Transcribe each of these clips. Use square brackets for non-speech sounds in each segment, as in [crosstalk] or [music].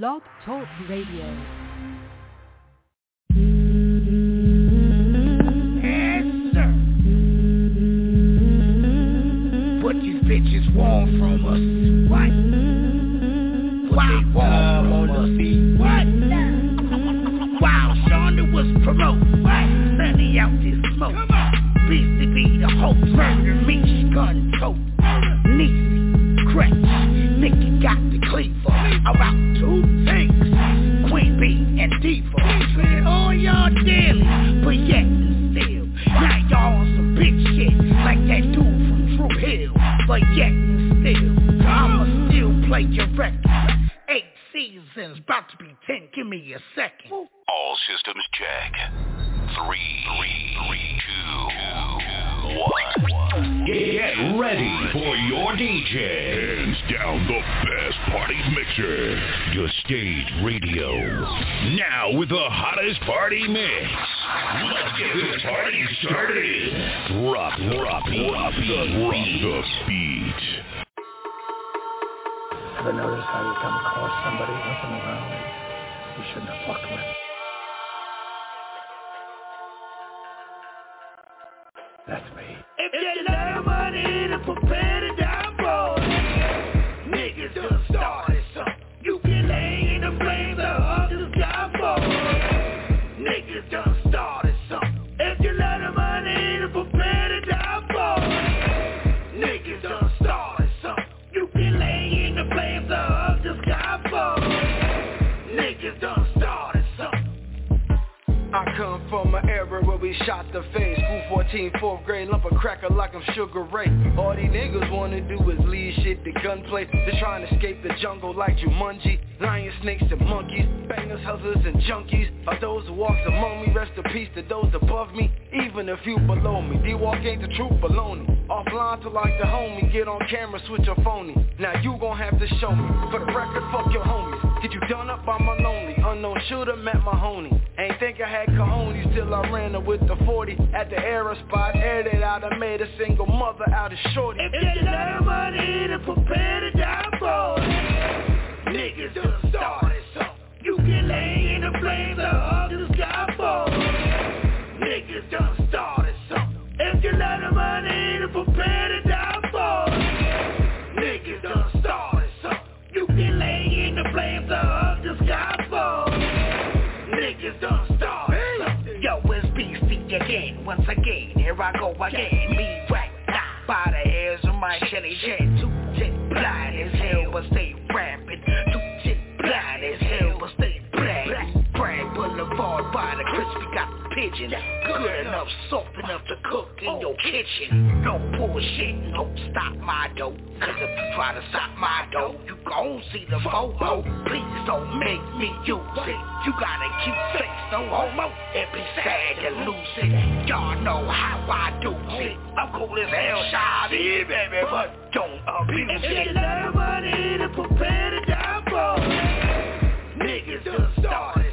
Blog Talk Radio. Yes. What these bitches want from us. What? What they want from us. What? Wow, Shonda was promote. What? Sunny out this smoke. Come on. Beastie be the hope. Murder me, gun tote. DJ. Hands down the best party mixer. Your stage radio. Now with the hottest party mix. Let's get this party started. Drop, drop, drop the, drop the beat. Ever notice how you come across somebody looking around and you shouldn't have fucked with? From an era where we shot the face. School 14, 4th grade, lump of cracker like I'm Sugar Ray. All these niggas wanna do is lead shit to gunplay. They're trying to escape the jungle like Jumanji. Lions, snakes, and monkeys. Bangers, hustlers, and junkies. Are those who walks among me Rest in peace to those above me. Even if you below me. D-Walk ain't the truth, baloney. Offline to like the homie. Get on camera, switch your phony. Now you gon' have to show me. For the record, fuck your homies Get you done up by my lonely? Unknown shooter, met my honey Ain't think I had cojones till I ran her with the 40 At the era spot, aired it out I made a single mother out of shorty. If you love money to prepare to die for Niggas done started something. You can lay in the flames of the sky for Niggas done started something. If you love the money to prepare to die for Niggas done started something. You can lay in the flames of the sky for Niggas done started something Yo, it's Beastie again, once again Here I go again, me right now. By the hairs of my Shelly jet. Two jet blind as hell, but stay pigeon. Good enough, soft enough to cook in your kitchen. No bullshit, no stop my dough. Cause if you try to stop my dough You gon' see the photo Please don't make me use it. You got a cute face, no homo. It be sad to lose it Y'all know how I do it I'm cool as hell, shy baby But don't abuse it. If you love money to prepare to die for Niggas done started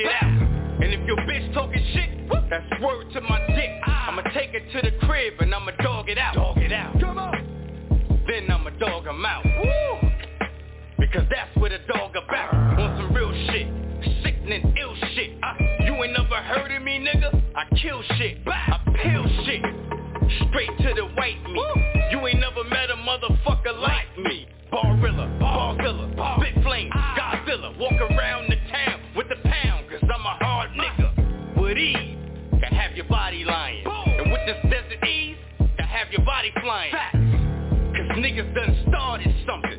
it out. And if your bitch talking shit, that's word to my dick. I'ma take it to the crib and I'ma dog it out. Dog it out. Come on. Then I'ma dog him out. Woo! Because that's what a dog about. On some real shit? Sickening ill shit. Uh, You ain't never heard of me nigga? I kill shit. I your body flying. Cause niggas done started something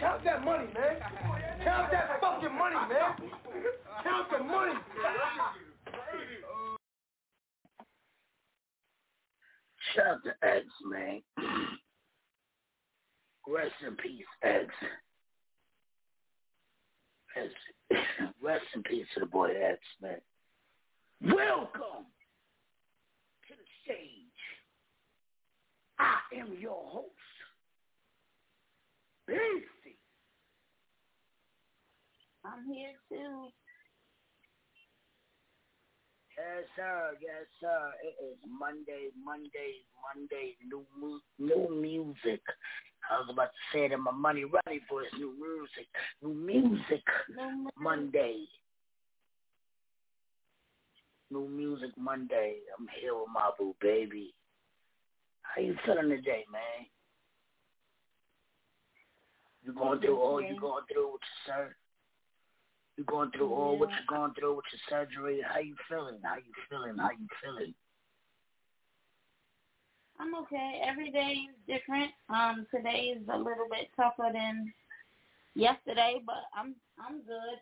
Count that money, man. Count that fucking money, man. Count the money. Chapter X, man. Rest in peace, eggs. Rest, [coughs] rest in peace to the boy X, man. Welcome I am your host, Lucy. I'm here too. Yes, sir. Yes, sir. It is Monday, Monday, Monday. New mu- new music. I was about to say it in my money running voice. New music. New music. Monday. New music Monday. I'm here with my boo baby. How you feeling today, man? You going through all you going through with your sir? You going through all what you're going through with your surgery? How you feeling? How you feeling? How you feeling? I'm okay. Every day is different. Um, today is a little bit tougher than yesterday, but I'm I'm good.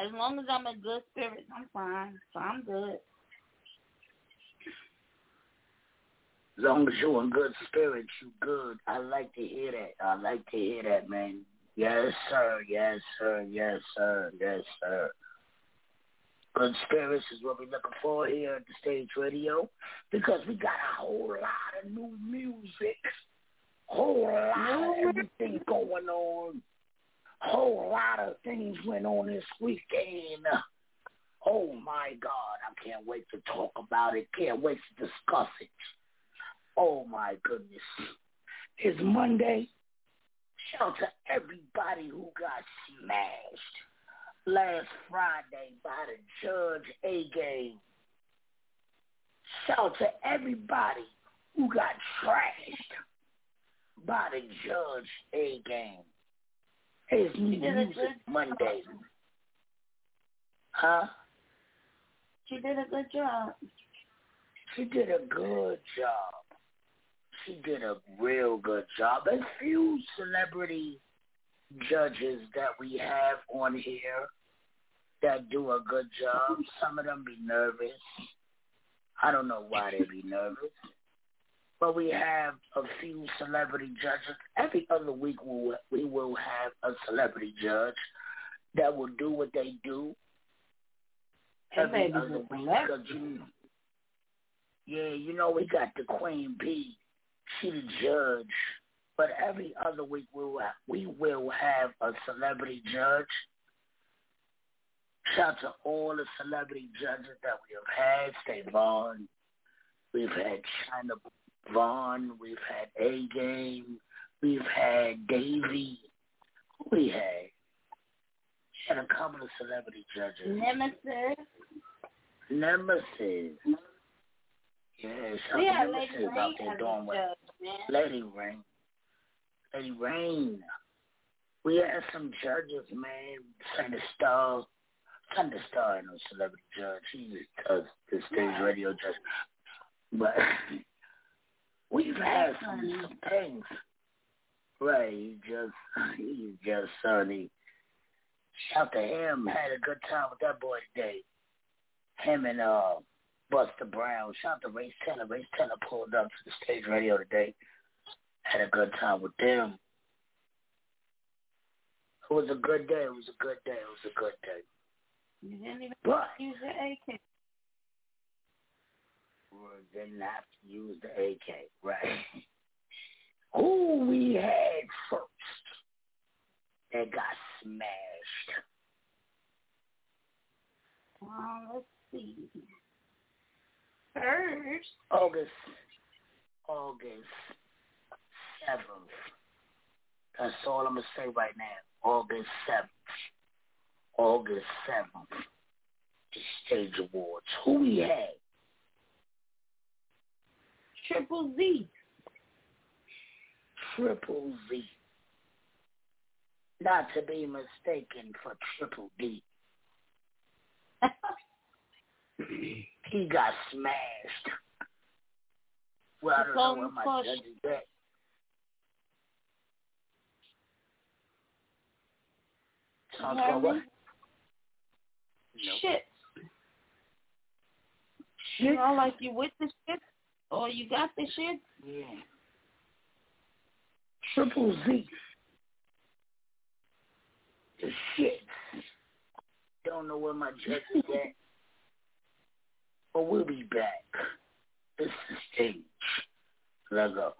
As long as I'm in good spirits, I'm fine. So I'm good. As long as you're in good spirits, you good. I like to hear that. I like to hear that, man. Yes, sir. Yes, sir. Yes, sir. Yes, sir. Good spirits is what we're looking for here at the Stage Radio because we got a whole lot of new music, whole lot of everything going on, whole lot of things went on this weekend. Oh my God, I can't wait to talk about it. Can't wait to discuss it. Oh my goodness. It's Monday. Shout to everybody who got smashed last Friday by the Judge A game. Shout to everybody who got trashed by the Judge A game. It's You did a Music Monday. Huh? She did a good job. She did a good job. She did a real good job. As few celebrity judges that we have on here that do a good job. Some of them be nervous. I don't know why they be nervous. But we have a few celebrity judges. Every other week we will, we will have a celebrity judge that will do what they do. Every other week. you, yeah, you know we got the Queen Bee. She the judge. But every other week we will we will have a celebrity judge. Shout to all the celebrity judges that we have had. Stay Vaughn. We've had China Vaughn. We've had A Game. We've had Davey. Who we had? Had a couple of celebrity judges. Nemesis. Nemesis. Out there as doing a well. judge, man. Lady Rain. Lady Rain. We had some judges, man. Thunder Star. Thunder Star and a celebrity judge. He just the stage radio judge. But [laughs] we've had some, some things. Right, he just [laughs] he's just sunny. Shout to him, had a good time with that boy today. Him and uh Buster Brown. Shout to Ray Taylor. Ray Taylor pulled up to the stage radio today. Had a good time with them. It was a good day. It was a good day. It was a good day. You didn't even But use your AK. we didn't have to use the AK, right? [laughs] Who we had first that got smashed? Um, let's see. First, August, August seventh. That's all I'm gonna say right now. August seventh. August seventh. The stage awards. Who we had? Triple Z. Triple Z. Not to be mistaken for Triple D. [laughs] [clears throat] he got smashed. Well, I don't know where my judge is at. Sounds You heard like me? what? Nope. Shit. You know, like you with the shit or you got the shit. Yeah. Triple Z. The shit. Don't know where my judge is at. But we'll be back. This is stage. Let go.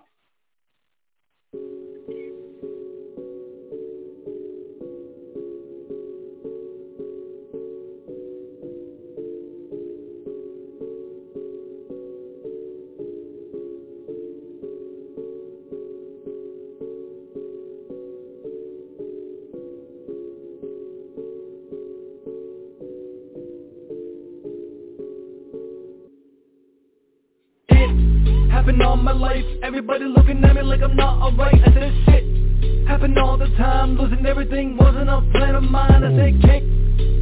It happened all my life. Everybody looking at me like I'm not alright. I said shit happened all the time. Losing everything wasn't a plan of mine. I said kick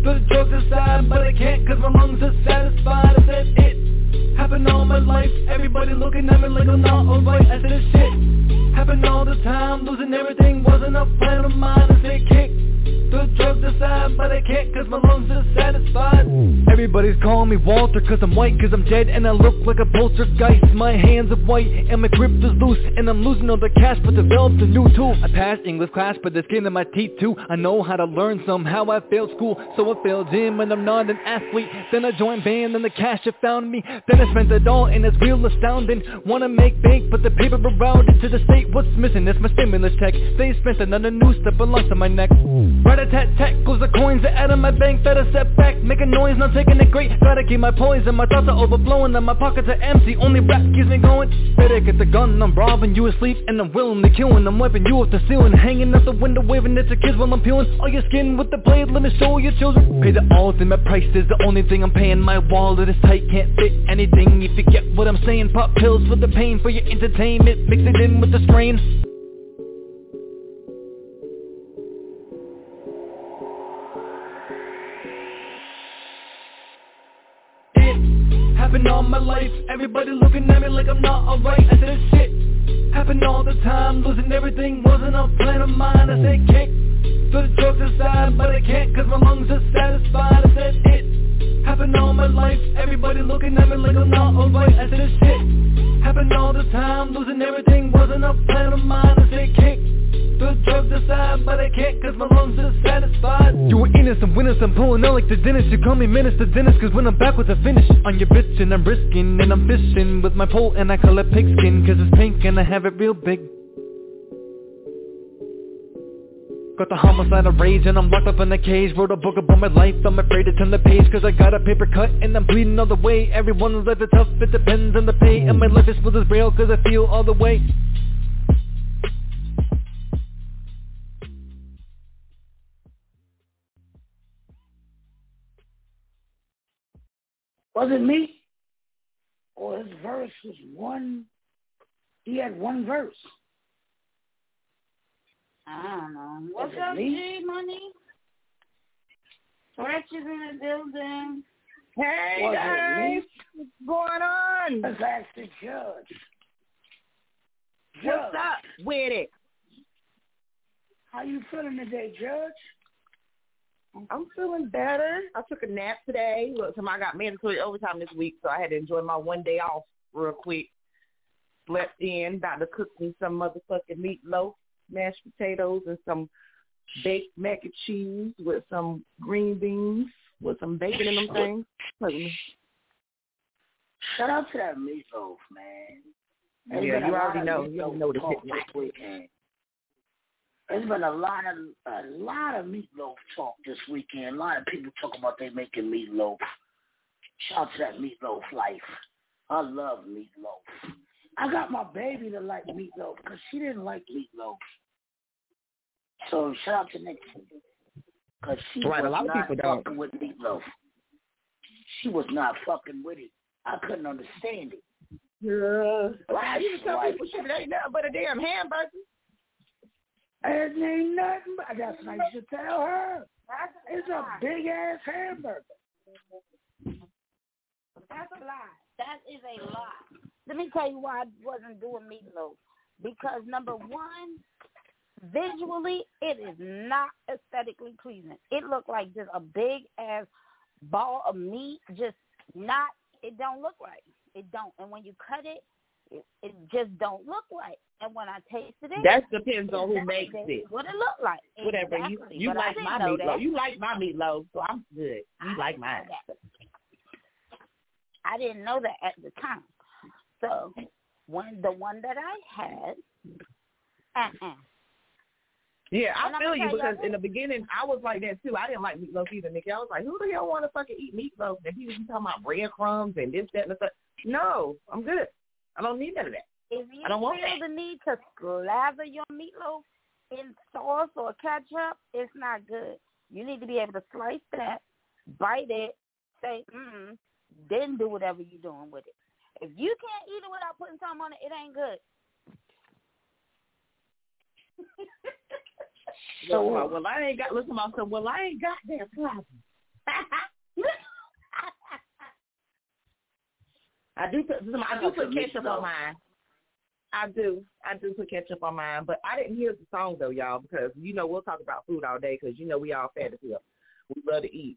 the drugs aside, but I can't cause my lungs are satisfied. I said it happened all my life. Everybody looking at me like I'm not alright. I said shit happened all the time. Losing everything wasn't a plan of mine. I said kick the drugs aside, but I can't cause my lungs are satisfied. Everybody's calling me Walter cause I'm white cause I'm dead and I look like a poltergeist. My hands are white and my grip is loose and I'm losing all the cash but developed a new tool. I passed English class but there's skin in my teeth too. I know how to learn somehow I failed school so I failed gym and I'm not an athlete. Then I joined band and the cash have found me. Then I spent it all and it's real astounding. Wanna make bank but the paper around it to the state what's missing is my stimulus check. They spent another noose that belongs to my neck. Right a tat tat goes the coins that out of my bank I set back. Making noise not taking it great. Gotta keep my poise and my thoughts are overflowing and my pockets are empty. Only rap keeps me going. Better get the gun, I'm robbing you asleep and I'm willingly killing. I'm wiping you off the ceiling, hanging out the window, waving at your kids while I'm peeling all your skin with the blade. Let me show your children. Pay the ultimate price is the only thing I'm paying. My wallet is tight, can't fit anything. If you get what I'm saying, pop pills for the pain, for your entertainment. Mix it in with the strain. Happened all my life. Everybody looking at me like I'm not alright. I said shit happened all the time. Losing everything wasn't a plan of mine. I said kick the drugs aside, but I can't cause my lungs are satisfied. I said it happened all my life. Everybody looking at me like I'm not alright. I said shit happened all the time. Losing everything wasn't a plan of mine. I said kick the drugs aside, but I can't cause my lungs are satisfied. You were innocent, winners, I'm pulling out like the dentist. You call me Minister Dennis, cause when I'm back with the finish, on your bitch and I'm risking, and I'm fishing with my pole and I call it pigskin, cause it's pink and I have it real big. Got the homicide of rage and I'm locked up in a cage Wrote a book about my life, I'm afraid to turn the page Cause I got a paper cut and I'm bleeding all the way Everyone's life is tough, it depends on the pay And my life is smooth as braille cause I feel all the way Was it me? Or his verse was one, he had one verse. I don't know. What's up. G Money? Is in the building. Hey Was guys, what's going on? Let's ask the judge. What's up with it? How you feeling today, Judge? I'm feeling better. I took a nap today. Look, I got mandatory overtime this week, so I had to enjoy my one day off real quick. Slept in, about to cook me some motherfucking meatloaf, mashed potatoes, and some baked mac and cheese with some green beans with some bacon in them things. Look at me. Shout out to that meatloaf, man. There's Yeah, you already know. You meatloaf already know what talk this weekend. There's been a lot of a lot of meatloaf talk this weekend. A lot of people talking about they making meatloaf. Shout out to that meatloaf life. I love meatloaf. I got my baby to like meatloaf because she didn't like meatloaf. So shout out to Nixon because she Right, a was lot of not people don't. fucking with meatloaf. She was not fucking with it. I couldn't understand it. Yeah. Right, you can tell right. people shit, it ain't nothing but a damn hamburger. It ain't nothing but that's what I should tell her. It's a big ass hamburger. That's a lie. That is a lie. Let me tell you why I wasn't doing meatloaf. Because number one, visually, it is not aesthetically pleasing. It looked like just a big ass ball of meat, just not. It don't look right. It don't. And when you cut it, it, it just don't look right. And when I tasted it, that depends on who makes it. What it look like? Whatever exactly. you you but like my meatloaf. meatloaf. You like my meatloaf, so I'm good. You I like mine. I didn't know that at the time. So when the one that I had, uh-uh. Yeah, I And feel you because in the beginning I was like that too. I didn't like meatloaf either, Nikki. I was like, who the hell want to fucking eat meatloaf? And people be talking about breadcrumbs and this, that, and the stuff. No, I'm good. I don't need none of that. If you I don't want feel the need to slather your meatloaf in sauce or ketchup, it's not good. You need to be able to slice that, bite it, say, mm, then do whatever you're doing with it. If you can't eat it without putting something on it, it ain't good. [laughs] So uh, well, I ain't got listen to myself. Well, I ain't got that problem. [laughs] I do put I do put ketchup on mine. I do. I do put ketchup on mine, but I didn't hear the song though, y'all, because you know we'll talk about food all day because you know we all fat as hell. We love to eat,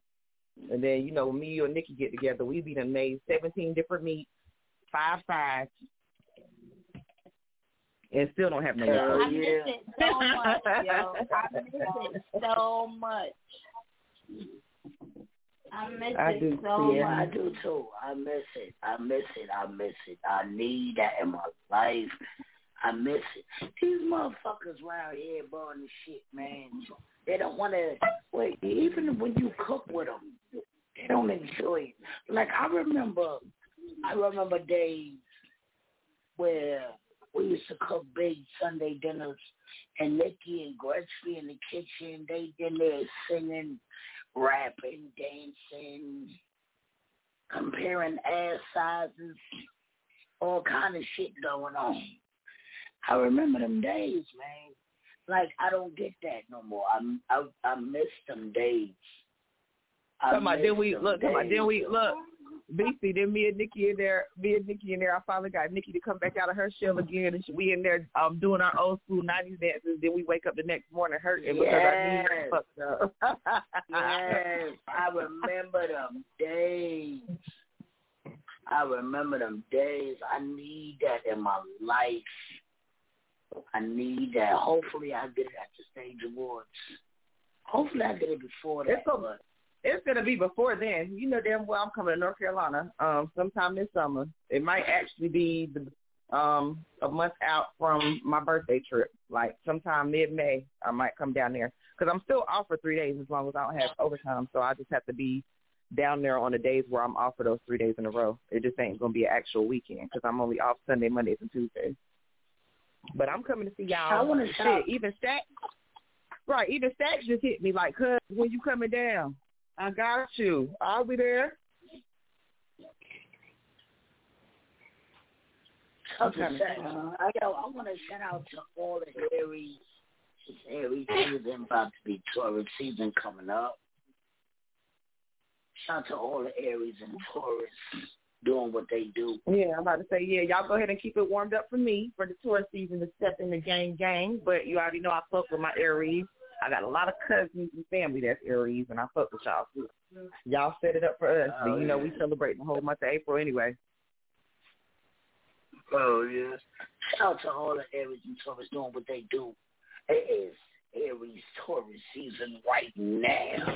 and then you know me or Nikki get together, we be done made seventeen different meats, five sides, and still don't have no Hell I miss yeah. it so much, [laughs] yo. I miss it so much. I miss I it do, so yeah, I do too. I miss it. I miss it. I miss it. I need that in my life. I miss it. These motherfuckers around here blowing the shit, man. They don't want to wait. Even when you cook with them, they don't enjoy it. Like I remember, I remember days where we used to cook big Sunday dinners, and Nikki and Gretzky in the kitchen, they in there singing, rapping, dancing, comparing ass sizes, all kind of shit going on. I remember them days, man. Like I don't get that no more. I I, I miss them days. I about miss then we look. Come about then we look. BC, then me and Nikki in there, me and Nikki in there. I finally got Nikki to come back out of her shell again, and she, we in there um doing our old school '90s dances. Then we wake up the next morning hurting because our knees fucked up. Yes, I remember them days. I remember them days. I need that in my life. I need that. Hopefully, I get it at the stage awards. Hopefully, I get it before that. It's a- but It's gonna be before then. You know damn well I'm coming to North Carolina um sometime this summer. It might actually be the um a month out from my birthday trip, like sometime mid May. I might come down there because I'm still off for three days as long as I don't have overtime. So I just have to be down there on the days where I'm off for those three days in a row. It just ain't gonna be an actual weekend because I'm only off Sunday, Mondays, and Tuesdays. But I'm coming to see y'all. I wanna Shit, shout- even Stacks. Right, even Stacks just hit me like, "Cuz, when you coming down?" I got you. I'll be there. Okay. uh, I, I want to shout out to all the Aries. It's Aries season about to be Taurus season coming up. Shout out to all the Aries and Taurus doing what they do. Yeah, I'm about to say, yeah, y'all go ahead and keep it warmed up for me for the tour season to step in the gang gang. But you already know I fuck with my Aries. I got a lot of cousins and family that's Aries, and I fuck with y'all too. Y'all set it up for us. Oh, but you know, we yeah. celebrate the whole month of April anyway. Oh yeah. Shout out to all the Aries and Taurus doing what they do. It is Aries Taurus season right now.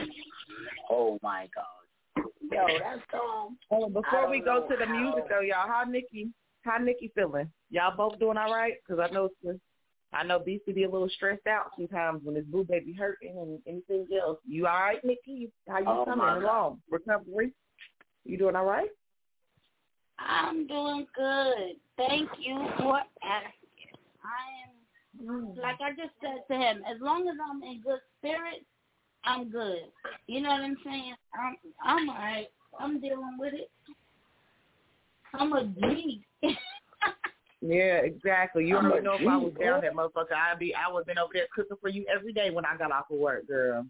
Oh my God. Yo, that song. Oh, before we go to the how- music though, y'all, how Nikki, how Nikki feeling? Y'all both doing all right? Because I know it's- I know BC be a little stressed out sometimes when his boo baby hurting and anything else. You all right, Nikki? How you Oh, coming my God. along? Recovery? You doing all right? I'm doing good. Thank you for asking. I am, mm. like I just said to him, as long as I'm in good spirits, I'm good. You know what I'm saying? I'm, I'm all right. I'm dealing with it. I'm a G. [laughs] Yeah, exactly. You I'm already a know if I G, was down that motherfucker, I'd be I would have been over there cooking for you every day when I got off of work, girl.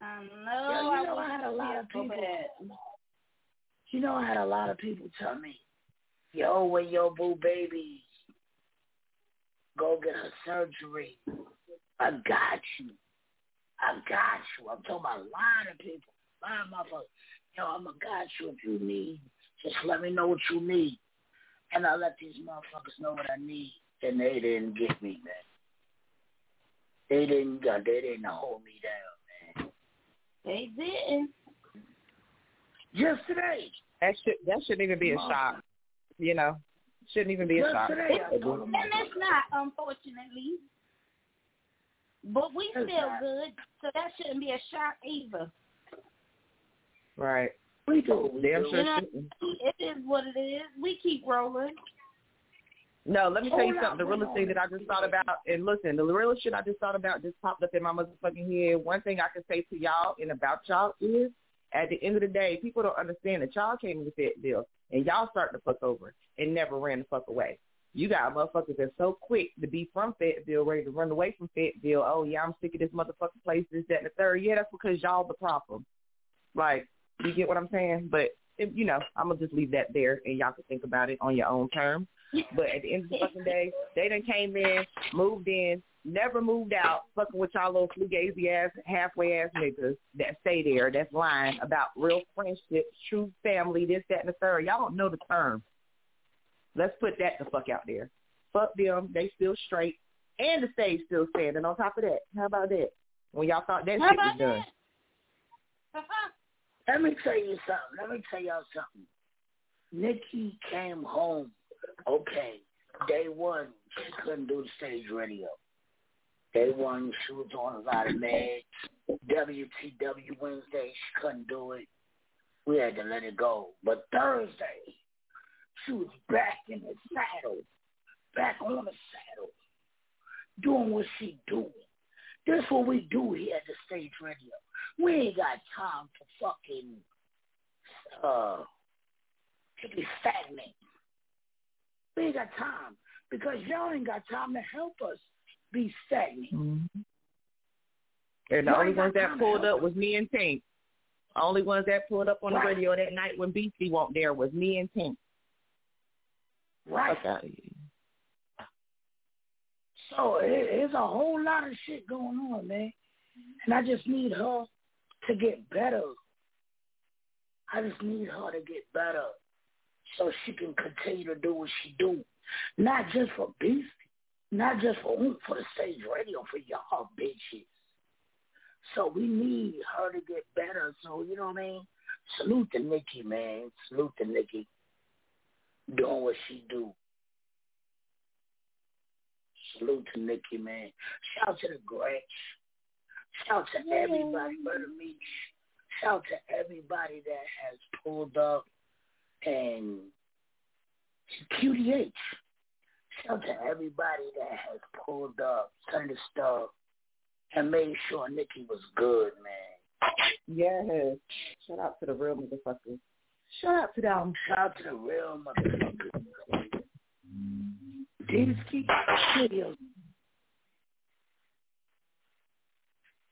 I know. Yo, you know, I I had a lot of people. bad. You know, I had a lot of people tell me, "Yo, when your boo baby go get her surgery. I got you. I got you. I'm talking about a lot of people. A lot of motherfuckers. Yo, I'm going to got you if you need. Just let me know what you need. And I let these motherfuckers know what I need. And they didn't get me, man. They didn't, uh, they didn't hold me down, man. They didn't. Yesterday. That should that shouldn't even be a shock. You know, shouldn't even be a Just shock. today, And told them, it's not, unfortunately. But we It's feel not. good, so that shouldn't be a shock either. Right. We do we Damn do. sure shouldn't. it is what it is. We keep rolling. No, let me tell you something. The realest thing that I just thought about, and listen, the realest shit I just thought about just popped up in my motherfucking head. One thing I can say to y'all and about y'all is, at the end of the day, people don't understand that y'all came into Fayetteville and y'all started to fuck over and never ran the fuck away. You got motherfuckers that's so quick to be from Fayetteville, ready to run away from Fayetteville. Oh yeah, I'm sick of this motherfucking place, this, that, and the third. Yeah, that's because y'all the problem. Like, you get what I'm saying? But if, you know, I'm gonna just leave that there, and y'all can think about it on your own terms. But at the end of the fucking day, they done came in, moved in, never moved out, fucking with y'all little flugazy ass, halfway ass niggas that stay there, that's lying about real friendships, true family, this, that, and the third. Y'all don't know the term. Let's put that the fuck out there. Fuck them, they still straight, and the stage still standing on top of that. How about that? When y'all thought that How shit was about done. [laughs] Let me tell you something. Let me tell y'all something. Nikki came home. Okay. Day one, she couldn't do the stage radio. Day one, she was on a lot of meds. WTW Wednesday, she couldn't do it. We had to let it go. But Thursday, she was back in the saddle, back on the saddle, doing what she doing. This what we do here at the stage radio. We ain't got time to fucking uh to be stagnant. We ain't got time because y'all ain't got time to help us be stagnant. Mm-hmm. And the Y'all only ones that pulled up was me and Tink. Only ones that pulled up on the radio that night when BC won't there was me and Tink. Right. Fuck out of here. So it, there's a whole lot of shit going on, man. And I just need her to get better. I just need her to get better so she can continue to do what she do. Not just for Beastie, not just for for the stage radio, for y'all bitches. So we need her to get better. So you know what I mean? Salute to Nikki, man. Salute to Nikki doing what she do. Salute to Nikki, man. Shout out to the Gretch. Shout to everybody, Murder Meech. Shout to everybody that has pulled up and QDH. Shout to everybody that has pulled up, turned the stuff, and made sure Nikki was good, man. Yes. Shout out to the real motherfuckers. Shout out to them. Shout out to the real motherfuckers. Keep videos.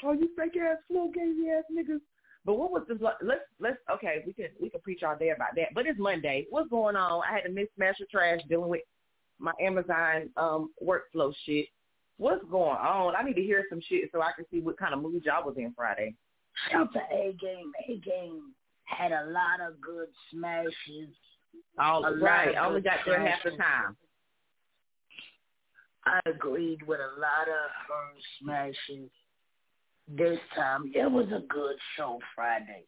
Oh, you fake ass, slow gazy ass niggas. But what was this? Let's let's okay. We can we can preach all day about that. But it's Monday. What's going on? I had to mismatch the trash dealing with my Amazon um workflow shit. What's going on? I need to hear some shit so I can see what kind of mood y'all was in Friday. Shout to A Game. A Game had a lot of good smashes. All right, only got there half the time. I agreed with a lot of um, her smashes this time. It was a good show Friday.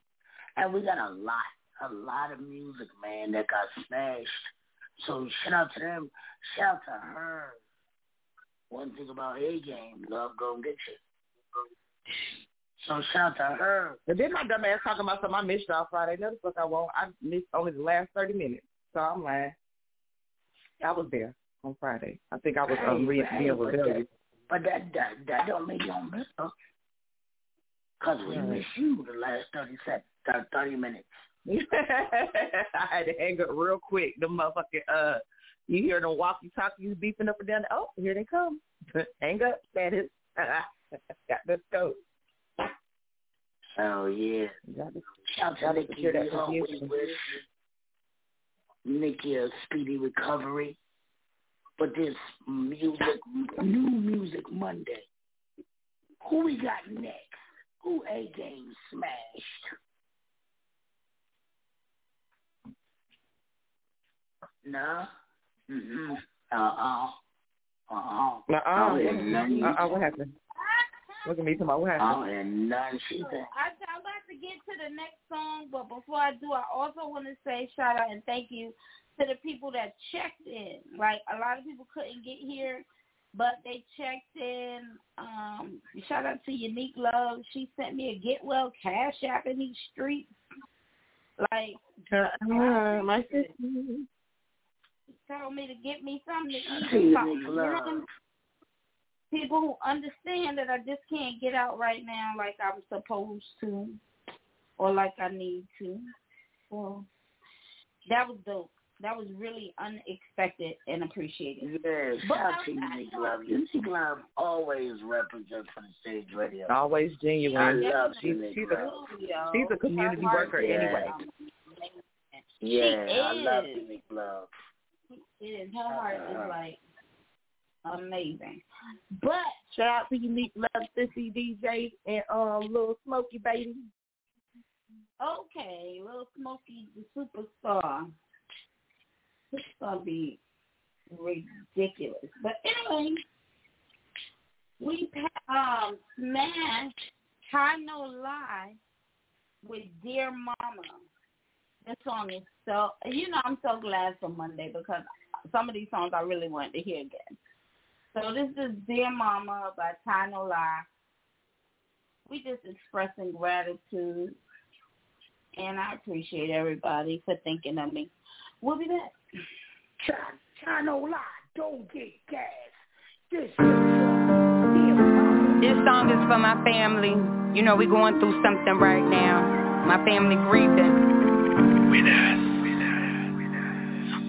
And we got a lot, a lot of music, man, that got smashed. So shout out to them. Shout out to her. One thing about A Game, love gonna get you. So shout out to her. And then my dumb ass talking about something I missed off Friday. No, the fuck I won't. I missed only the last thirty minutes. So I'm lying. I was there on Friday. I think I was um, re- being but rebellious. But that that that don't make you on miss her. Cause we Right. miss you the last thirty sec thir- thirty minutes. [laughs] I had to hang up real quick. The motherfucking uh, you hear them walkie talkies beeping up and down. Oh, here they come. [laughs] hang up, status. [laughs] Got the scope. Oh yeah. Got the, Shout got to Nikki. that We we wish Nikki a speedy recovery. For this music, new music Monday. Who we got next? Who A game smashed? No. Mm-mm. Uh-uh. Uh-uh. Uh-uh. I oh, don't hear none. Uh-uh. What happened? Look at me. Come on. What happened? I don't hear none. She said. I, I'm about to get to the next song, but before I do, I also want to say shout out and thank you to the people that checked in. Like a lot of people couldn't get here, but they checked in. Um, shout out to Unique Love. She sent me a get well cash app in these streets. Like uh, my sister told me to get me something to eat. Unique. Love. People who understand that I just can't get out right now like I'm supposed to, or like I need to. Well, that was dope that was really unexpected and appreciated. Yes, But shout I- to Unique Love. Unique Love always represents for the stage radio. always I genuine. love She's she's Love. a she's a community Her worker Yeah. anyway. Yeah, She I love is. Unique Love. It is. Her heart is uh-huh. like amazing. But Shout out to Unique Love, Sissy DJ, and um Little Smokey Baby. okay, Little Smokey the superstar. This is gonna be ridiculous. But anyway, we um smashed High No Lie with Dear Mama. This song is so you know I'm so glad for Monday because some of these songs I really wanted to hear again. So this is Dear Mama by Ty No Lie. We just expressing gratitude and I appreciate everybody for thinking of me. We'll be back. Try, try no lie. Don't get gas. This is This song is for my family. You know, we're going through something right now. My family grieving. With us.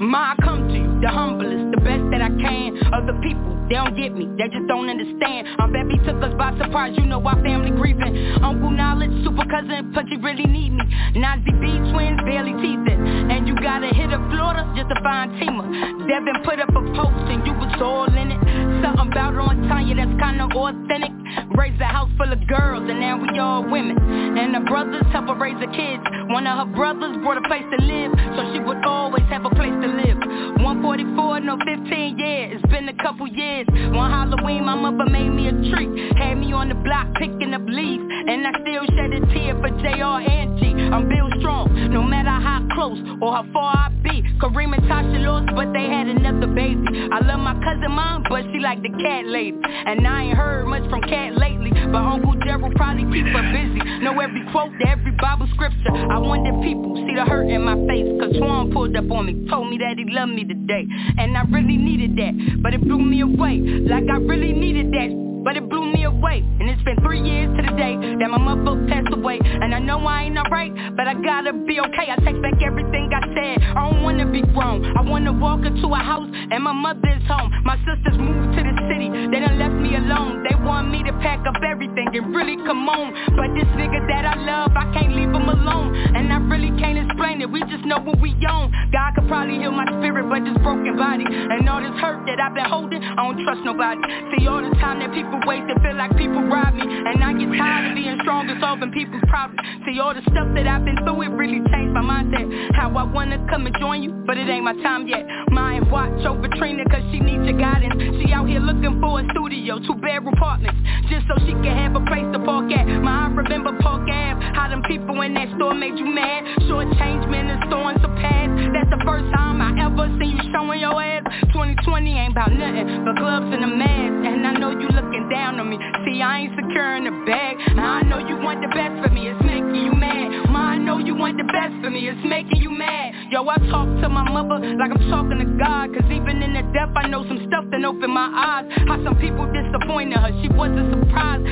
Ma, I come to you, the humblest, the best that I can. Other people, they don't get me, they just don't understand. I'm baby took us by surprise, you know our family grieving. Uncle Knowledge, super cousin, Pudgy really need me. Nazi B twins, barely teething. And you gotta hit up Florida just to find Tima. Devin put up a post and you was all in it. Something about on Tanya that's kinda authentic. Raised a house full of girls and now we all women. And her brothers help her raise the kids. One of her brothers brought a place to live, so she would always have a place to live. 144, no 15, yeah, it's been a couple years. One Halloween, my mother made me a treat. Had me on the block picking up leaves. And I still shed a tear for JR and G. I'm built strong, no matter how close or how far I be. Kareem and Tasha lost, but they had another baby. I love my cousin mom, but she like the cat lady. And I ain't heard much from cat lately. But Uncle Gerald probably keep her busy. Know every quote to every Bible scripture. I wonder people see the hurt in my face. Cause Swan pulled up on me, told me that he loved me today. And I really needed that, but it blew me away. Like I really needed that. But it blew me away. And it's been three years to the day That my mother passed away. And I know I ain't alright But I gotta be okay. I take back everything I said. I don't wanna be grown. I wanna walk into a house And my mother's home. My sisters moved to the city. They done left me alone. They want me to pack up everything And really come on. But this nigga that I love I can't leave him alone. And I really can't explain it. We just know what we own. God could probably heal my spirit But this broken body And all this hurt that I've been holding I don't trust nobody. See all the time that people waste It feel like people rob me. And I get tired of being strong and solving people's problems. See all the stuff that I've been through It really changed my mindset. How I wanna come and join you But it ain't my time yet. Mind watch over Trina Cause she needs your guidance. She out here looking for a studio Two bedroom apartments Just so she can have a place to park at. My I remember Park Ave How them people in that store made you mad. Short change men and storing some pads. That's the first time I ever seen you showing your ass. 2020 ain't about nothing But gloves and a mask. And I know you looking down on me. See I ain't securing the bag. I know you want the best for me. It's making you mad. Ma, I know you want the best for me. It's making you mad. Yo, I talk to my mother like I'm talking to God. Cause even in the death I know some stuff that opened my eyes. How some people disappointed her. She wasn't surprised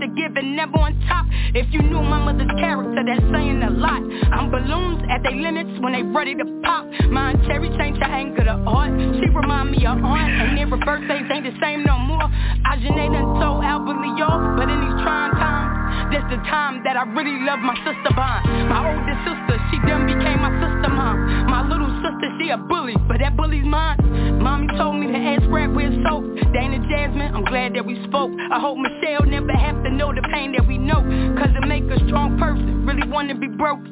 to give and never on top. If you knew my mother's character That's saying a lot. I'm balloons at their limits when they ready to pop. Mine cherry change her anger to art. She remind me of aunt And their birthdays ain't the same no more. Ajane done told Albert Leo But in these trying times That's the time that I really love my sister bond. My oldest sister, she done became my sister mom. My little sister, she a bully, but that bully's mine. Mommy told me to ask Rap where soap. Dana Jasmine, I'm glad that we spoke. I hope Michelle never have to know the pain that we know. Cause it make a strong person, really wanna be broke.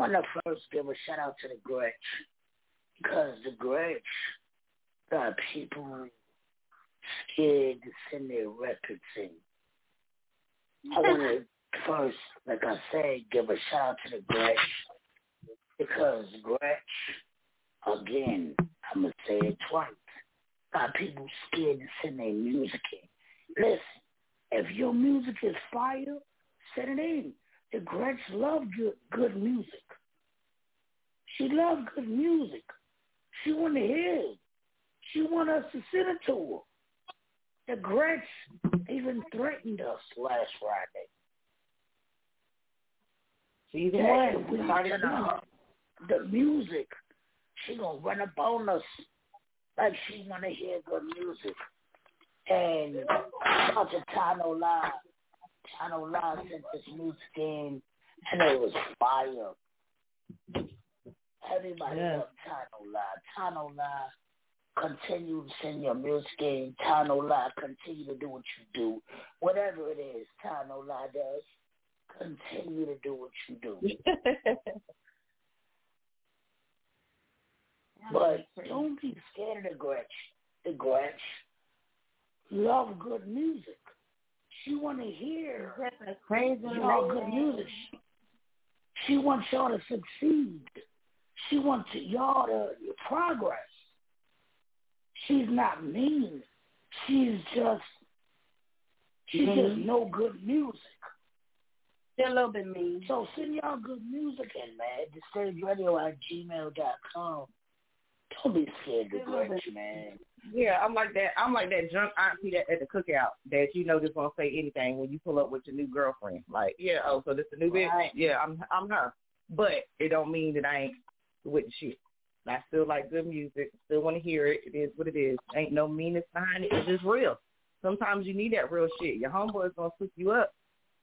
Want to first give a shout out to the Gretsch because the Gretsch got people scared to send their records in. I [laughs] want to first, like I said, give a shout out to the Gretsch because Gretsch, again, I'm going to say it twice, got people scared to send their music in. Listen, if your music is fire, send it in. The Gretsch love good, good music. She loved good music. She want to hear it. She want us to send it to her. The Gretsch even threatened us last Friday. She's yeah, in we started the music. She gonna run up on us like she wanna hear good music. And shout to Tano Live. Tano Live sent this music in and it was fire. Everybody Yeah. loved Tano Live, continue to send your music in. Tano Live, continue to do what you do. Whatever it is Tano Live does, continue to do what you do. [laughs] But don't be scared of the Gretsch. The Gretsch love good music. She want to hear crazy y'all good music. She wants y'all to succeed. She wants y'all to progress. She's not mean. She's just she just Mhm. know good music. She's a little bit mean. So send y'all good music in, man. Radio at gmail dot com. Don't be scared to Gretsch, man. Yeah, I'm like that. I'm like that drunk auntie that at the cookout that you know just won't say anything when you pull up with your new girlfriend. Like, yeah, oh, so this the new bitch? Yeah, I'm I'm her. But it don't mean that I ain't with the shit. I still like good music. Still want to hear it. It is what it is. Ain't no meanness behind it. It's just real. Sometimes you need that real shit. Your homeboy's gonna swoop you up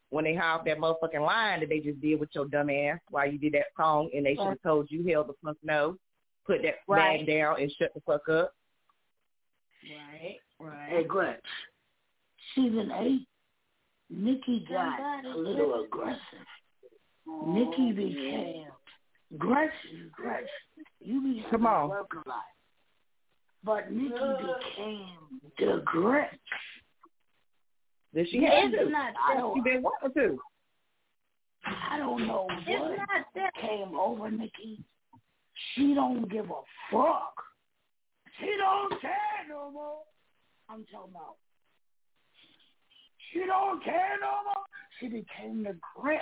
when they hire off that motherfucking line that they just did with your dumb ass while you did that song, and they should have told you hell the fuck no, put that Right. bag down and shut the fuck up. Right, right. Hey, Gretsch, season eight, Nikki got a little aggressive. Oh, Nikki became Gretsch, Gretch, you be Come on. work a lot. But Nikki became the Gretch. Did she Yeah, have it's to? not that. She been wanting to. I don't know It's what not that. came over Nikki. She don't give a fuck. She don't care no more. I'm talking about. She don't care no more. She became the Gretch.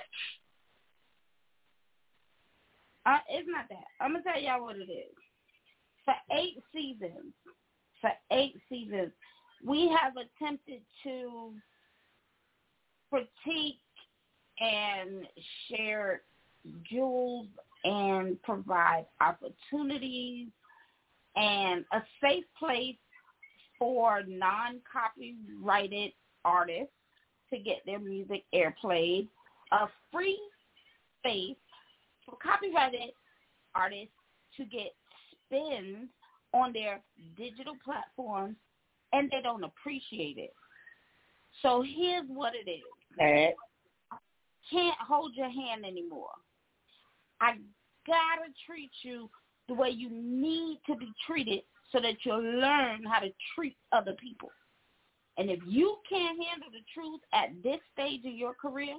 Uh, it's not that. I'm gonna tell y'all what it is. For eight seasons, for eight seasons, we have attempted to critique and share jewels and provide opportunities and a safe place for non-copyrighted artists to get their music airplayed, a free space for copyrighted artists to get spins on their digital platforms and they don't appreciate it. So here's what it is. That Can't hold your hand anymore. I gotta treat you the way you need to be treated so that you'll learn how to treat other people. And if you can't handle the truth at this stage of your career,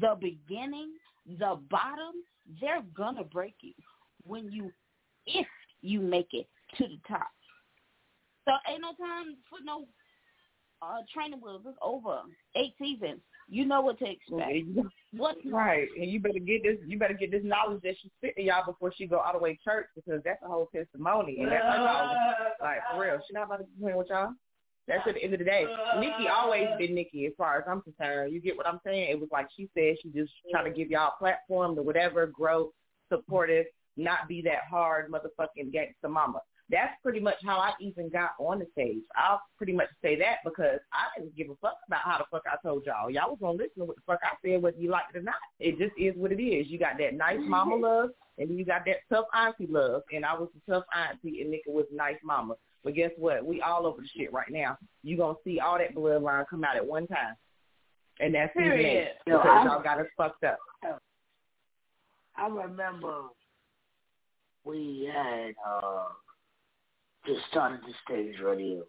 the beginning, the bottom, they're gonna break you when you if you make it to the top. So ain't no time for no uh, Training Wheels It's over. Eight seasons. You know what to expect. [laughs] What's right? And you better get this. You better get this knowledge that she's spitting y'all before she go all the way to church because that's a whole testimony. And that's like, like for real. She not about to be playing with y'all. That's at the end of the day. Nikki always been Nikki as far as I'm concerned. You get what I'm saying? It was like she said she just trying to give y'all a platform to whatever, grow, supportive, not be that hard motherfucking gangster mama. That's pretty much how I even got on the stage. I'll pretty much say that because I didn't give a fuck about how the fuck I told y'all. Y'all was gonna listen to what the fuck I said, whether you like it or not. It just is what it is. You got that nice mama love, and you got that tough auntie love. And I was the tough auntie, and Nika was nice mama. But guess what? We all over the shit right now. You gonna see all that bloodline come out at one time, and that's eight because y'all got us fucked up. I remember we had uh just started the stage radio,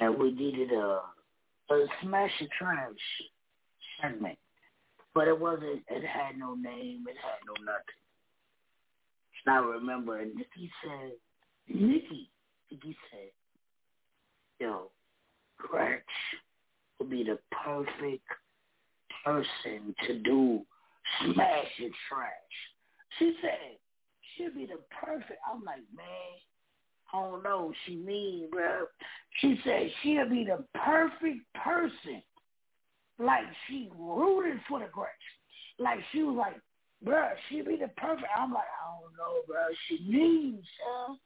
and we needed a a smash and trash segment, but it wasn't. It had no name. It had no nothing. And I remember Nikki said, Nikki, Nikki said, "Yo, Gretch would be the perfect person to do smash and trash." She said she'd be the perfect. I'm like, man, I don't know. what She mean, bro. She said she'll be the perfect person. Like she rooted for the Gretchen. Like she was like, bro, she be the perfect. I'm like, I don't know, bro. She mean, son.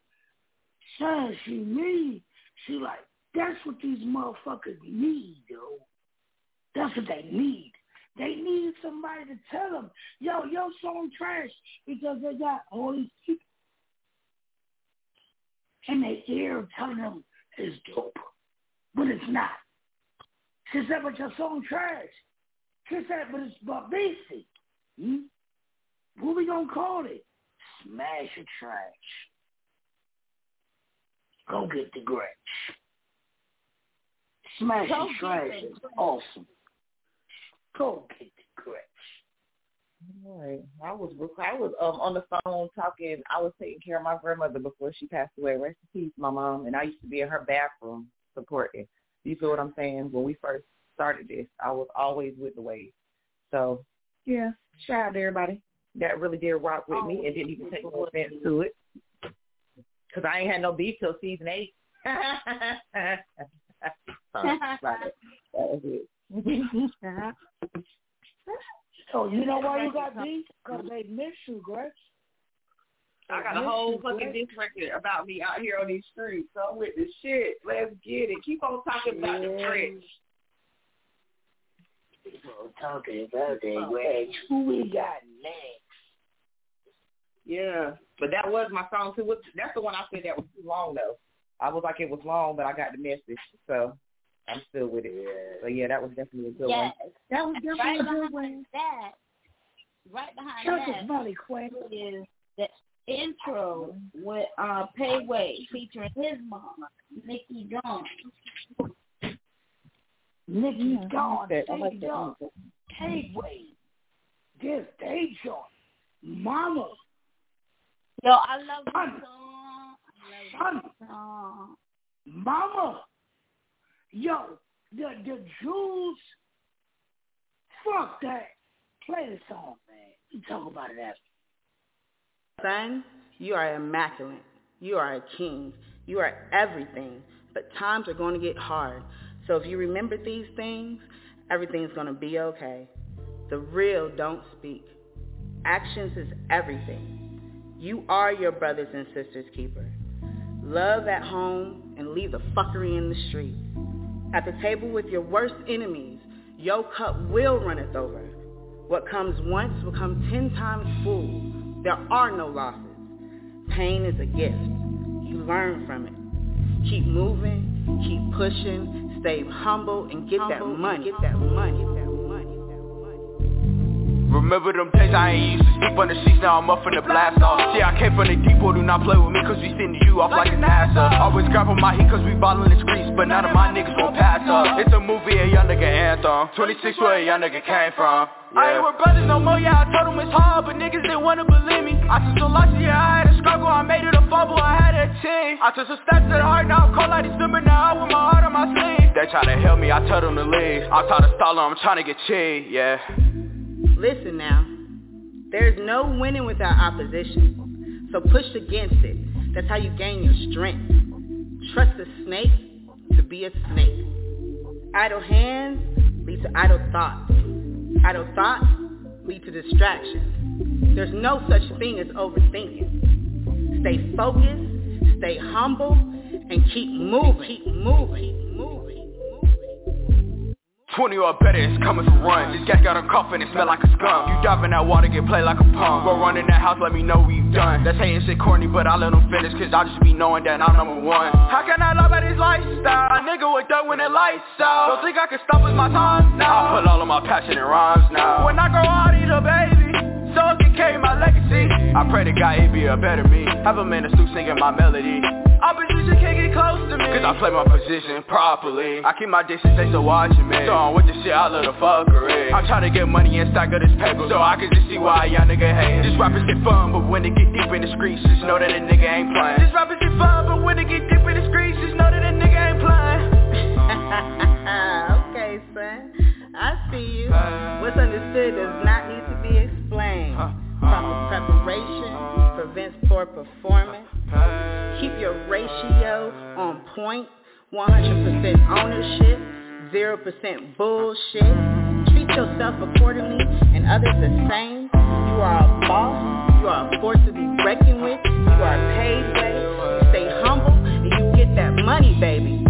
Son, she mean. She like, that's what these motherfuckers need, yo. That's what they need. They need somebody to tell them, yo, your song trash because they got all these people in their ear telling them it's dope, but it's not. She said, but your song trash. She said, but it's but basic. Hmm? What we gonna call it? Smash or trash. Go get the Gretch. Smash Go and get trash it. is awesome. Go get the Gretch. Right. I was I was um on the phone talking. I was taking care of my grandmother before she passed away. Rest in peace, my mom. And I used to be in her bathroom supporting. You feel what I'm saying? When we first started this, I was always with the wave. So yeah, shout out to everybody that really did rock with me and didn't even take no offense to it. Cause I ain't had no beef till season eight. [laughs] Sorry, right. That was it. So [laughs] oh, you know why you got beef? Because they miss you, Gretch. I got a whole fucking diss record about me out here on these streets. So I'm with the shit. Let's get it. Keep on talking about the French. People talking about that Gretch. Who we got next? Yeah, but that was my song too. That's the one I said that was too long though. I was like it was long, but I got the message, so I'm still with it. So yeah, that was definitely a good Yes. one. That was right definitely a good one. that, right behind Shut that this Molly Quinn. is the intro with uh Payway featuring his mom, Nikki Dawn. Nikki I gone. like that. I Stay Yo, I love this Son. song. Son. song. Mama. Yo, the the Jews. Fuck that. Play the song, man. We talk about it after. Son, you are immaculate. You are a king. You are everything. But times are going to get hard. So if you remember these things, everything's going to be okay. The real don't speak. Actions is everything. You are your brothers and sisters keeper. Love at home and leave the fuckery in the street. At the table with your worst enemies, your cup will runneth over. What comes once will come ten times full. There are no losses. Pain is a gift. You learn from it. Keep moving, keep pushing, stay humble, and get. Get that money. Get that money. Remember them days I ain't used to sleep on the sheets, now I'm up from the blast off. See I came from the deep, do not play with me cause we send you off like a NASA. Always grabbing my heat cause we ballin' the streets, but none of my niggas gon' pass up. It's a movie, a young nigga anthem. 26 where a young nigga came from. I ain't with brothers no more, yeah, I told them it's hard, but niggas didn't wanna believe me. I took some losses, yeah, I had a struggle, I made it a fumble, I had a team. I took some steps to the heart, now I'm cold like December, now I with my heart on my sleeve. They try to help me, I tell them to leave. I'm tired of stalling, I'm trying to get cheap, yeah. Listen now, there's no winning without opposition. So push against it. That's how you gain your strength. Trust a snake to be a snake. Idle hands lead to idle thoughts. Idle thoughts lead to distractions. There's no such thing as overthinking. Stay focused, stay humble, and keep moving, keep moving. Keep moving. 20 or better, it's coming to run. This gas got a cough and it smell like a skunk. You dive in that water, get played like a punk. Go run in that house, let me know we done. That's hating shit corny, but I let them finish Cause I just be knowing that I'm number one. How can I love at this lifestyle? A nigga with dirt when the lights out. Don't think I can stop with my time now. I put all of my passion in rhymes now. When I grow out, eat a baby my legacy. I pray to God he be a better me. Have a man in a suit singing my melody. Opposition can't get close to me. Cause I play my position properly. I keep my distance, they still watching me. So I'm with the shit, I love the fuckery. I'm trying to get money and stack of this paper So I can just see why y'all nigga hate This rappers get fun, but when they get deep in the streets Just know that a nigga ain't playing. This rappers get fun, but when they get deep in the streets Just know that a nigga ain't playing. [laughs] Okay, son. I see you. What's understood does poor performance. Keep your ratio on point. 100% ownership, 0% bullshit. Treat yourself accordingly and others the same. You are a boss. You are a force to be reckoned with. You are a paid way. You stay humble and you get that money, baby.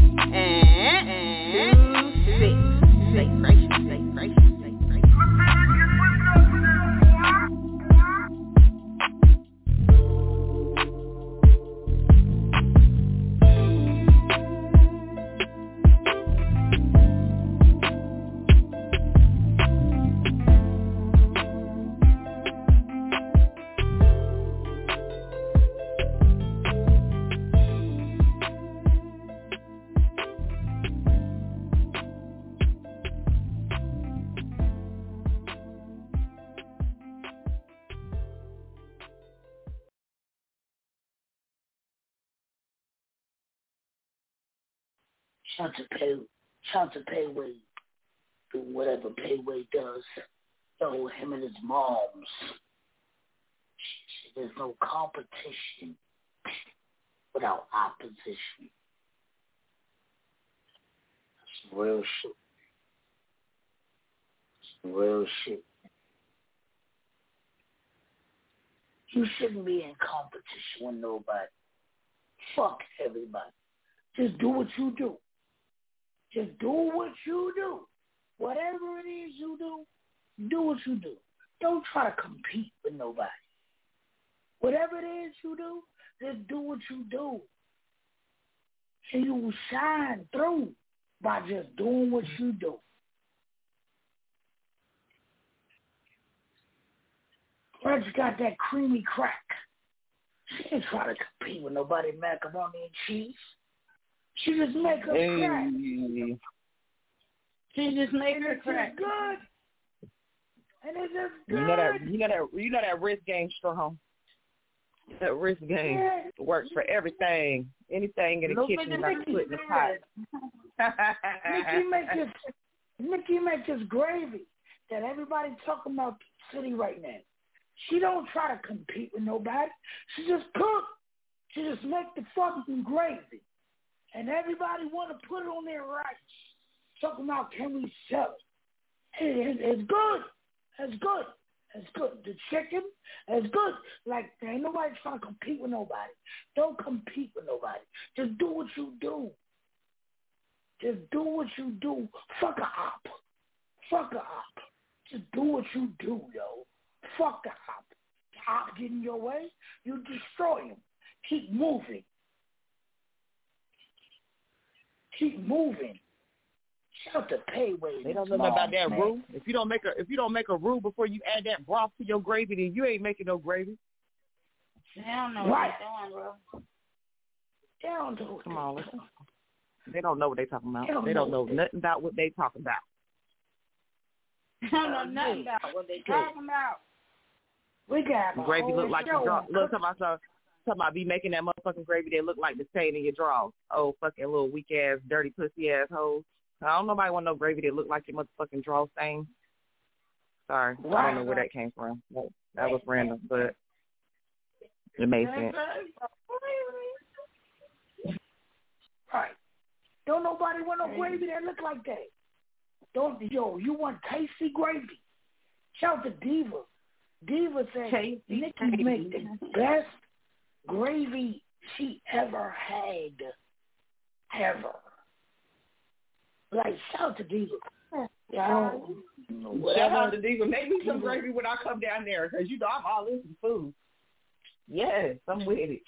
Shout to pay, shout to Payway, do whatever Payway does. Yo, him and his moms. There's no competition without opposition. That's real shit. That's real shit. You shouldn't be in competition with nobody. Fuck everybody. Just do what you do. Just do what you do. Whatever it is you do, do what you do. Don't try to compete with nobody. Whatever it is you do, just do what you do. And you will shine through by just doing what you do. Reg got that creamy crack. She ain't try to compete with nobody macaroni and cheese. She just make her crack. She just make And her it's crack. just good. And it's just good. You know that you know that you know that wrist game strong. That wrist game Yeah. works for everything. Anything in the Look kitchen the like Nikki put in the pot. Nikki [laughs] make this Nikki make this gravy that everybody talking about city right now. She don't try to compete with nobody. She just cook. She just make the fucking gravy. And everybody want to put it on their rights. Talking about can we sell it? It- it- It's good. It's good. It's good. The chicken is good. Like ain't nobody trying to compete with nobody. Don't compete with nobody. Just do what you do. Just do what you do. Fuck a op. Fuck a op. Just do what you do, yo. Fuck the op. The op get in your way, you destroy him. Keep moving. Keep moving. Shout to Payway. They don't know nothing about that roux. If you don't make a if you don't make a roux before you add that broth to your gravy, then you ain't making no gravy. They don't know Right. what they're doing, bro. They don't know. Come on, listen. They don't know what they're talking about. They don't They don't know. know nothing about what they talking about. [laughs] They don't know nothing about what they talking about. We got Gravy look like show you draw. on Look, talking about some- talking about be making that motherfucking gravy that look like the stain in your drawers. Oh, fucking little weak ass, dirty pussy ass hoes. I don't nobody want no gravy that look like your motherfucking draw stain. Sorry, I don't know where that came from. That, that was random, but it made sense. Right. Don't nobody want no gravy that look like that. Don't yo, you want tasty gravy. Shout out to Diva. Diva said Tasty Nikki make the best gravy she ever had. Ever. Like shout to Diva. Yeah, I Shout out to Diva. Make me some gravy when I come down there, cause you know I'm all into food. Yes, I'm mm-hmm. with it.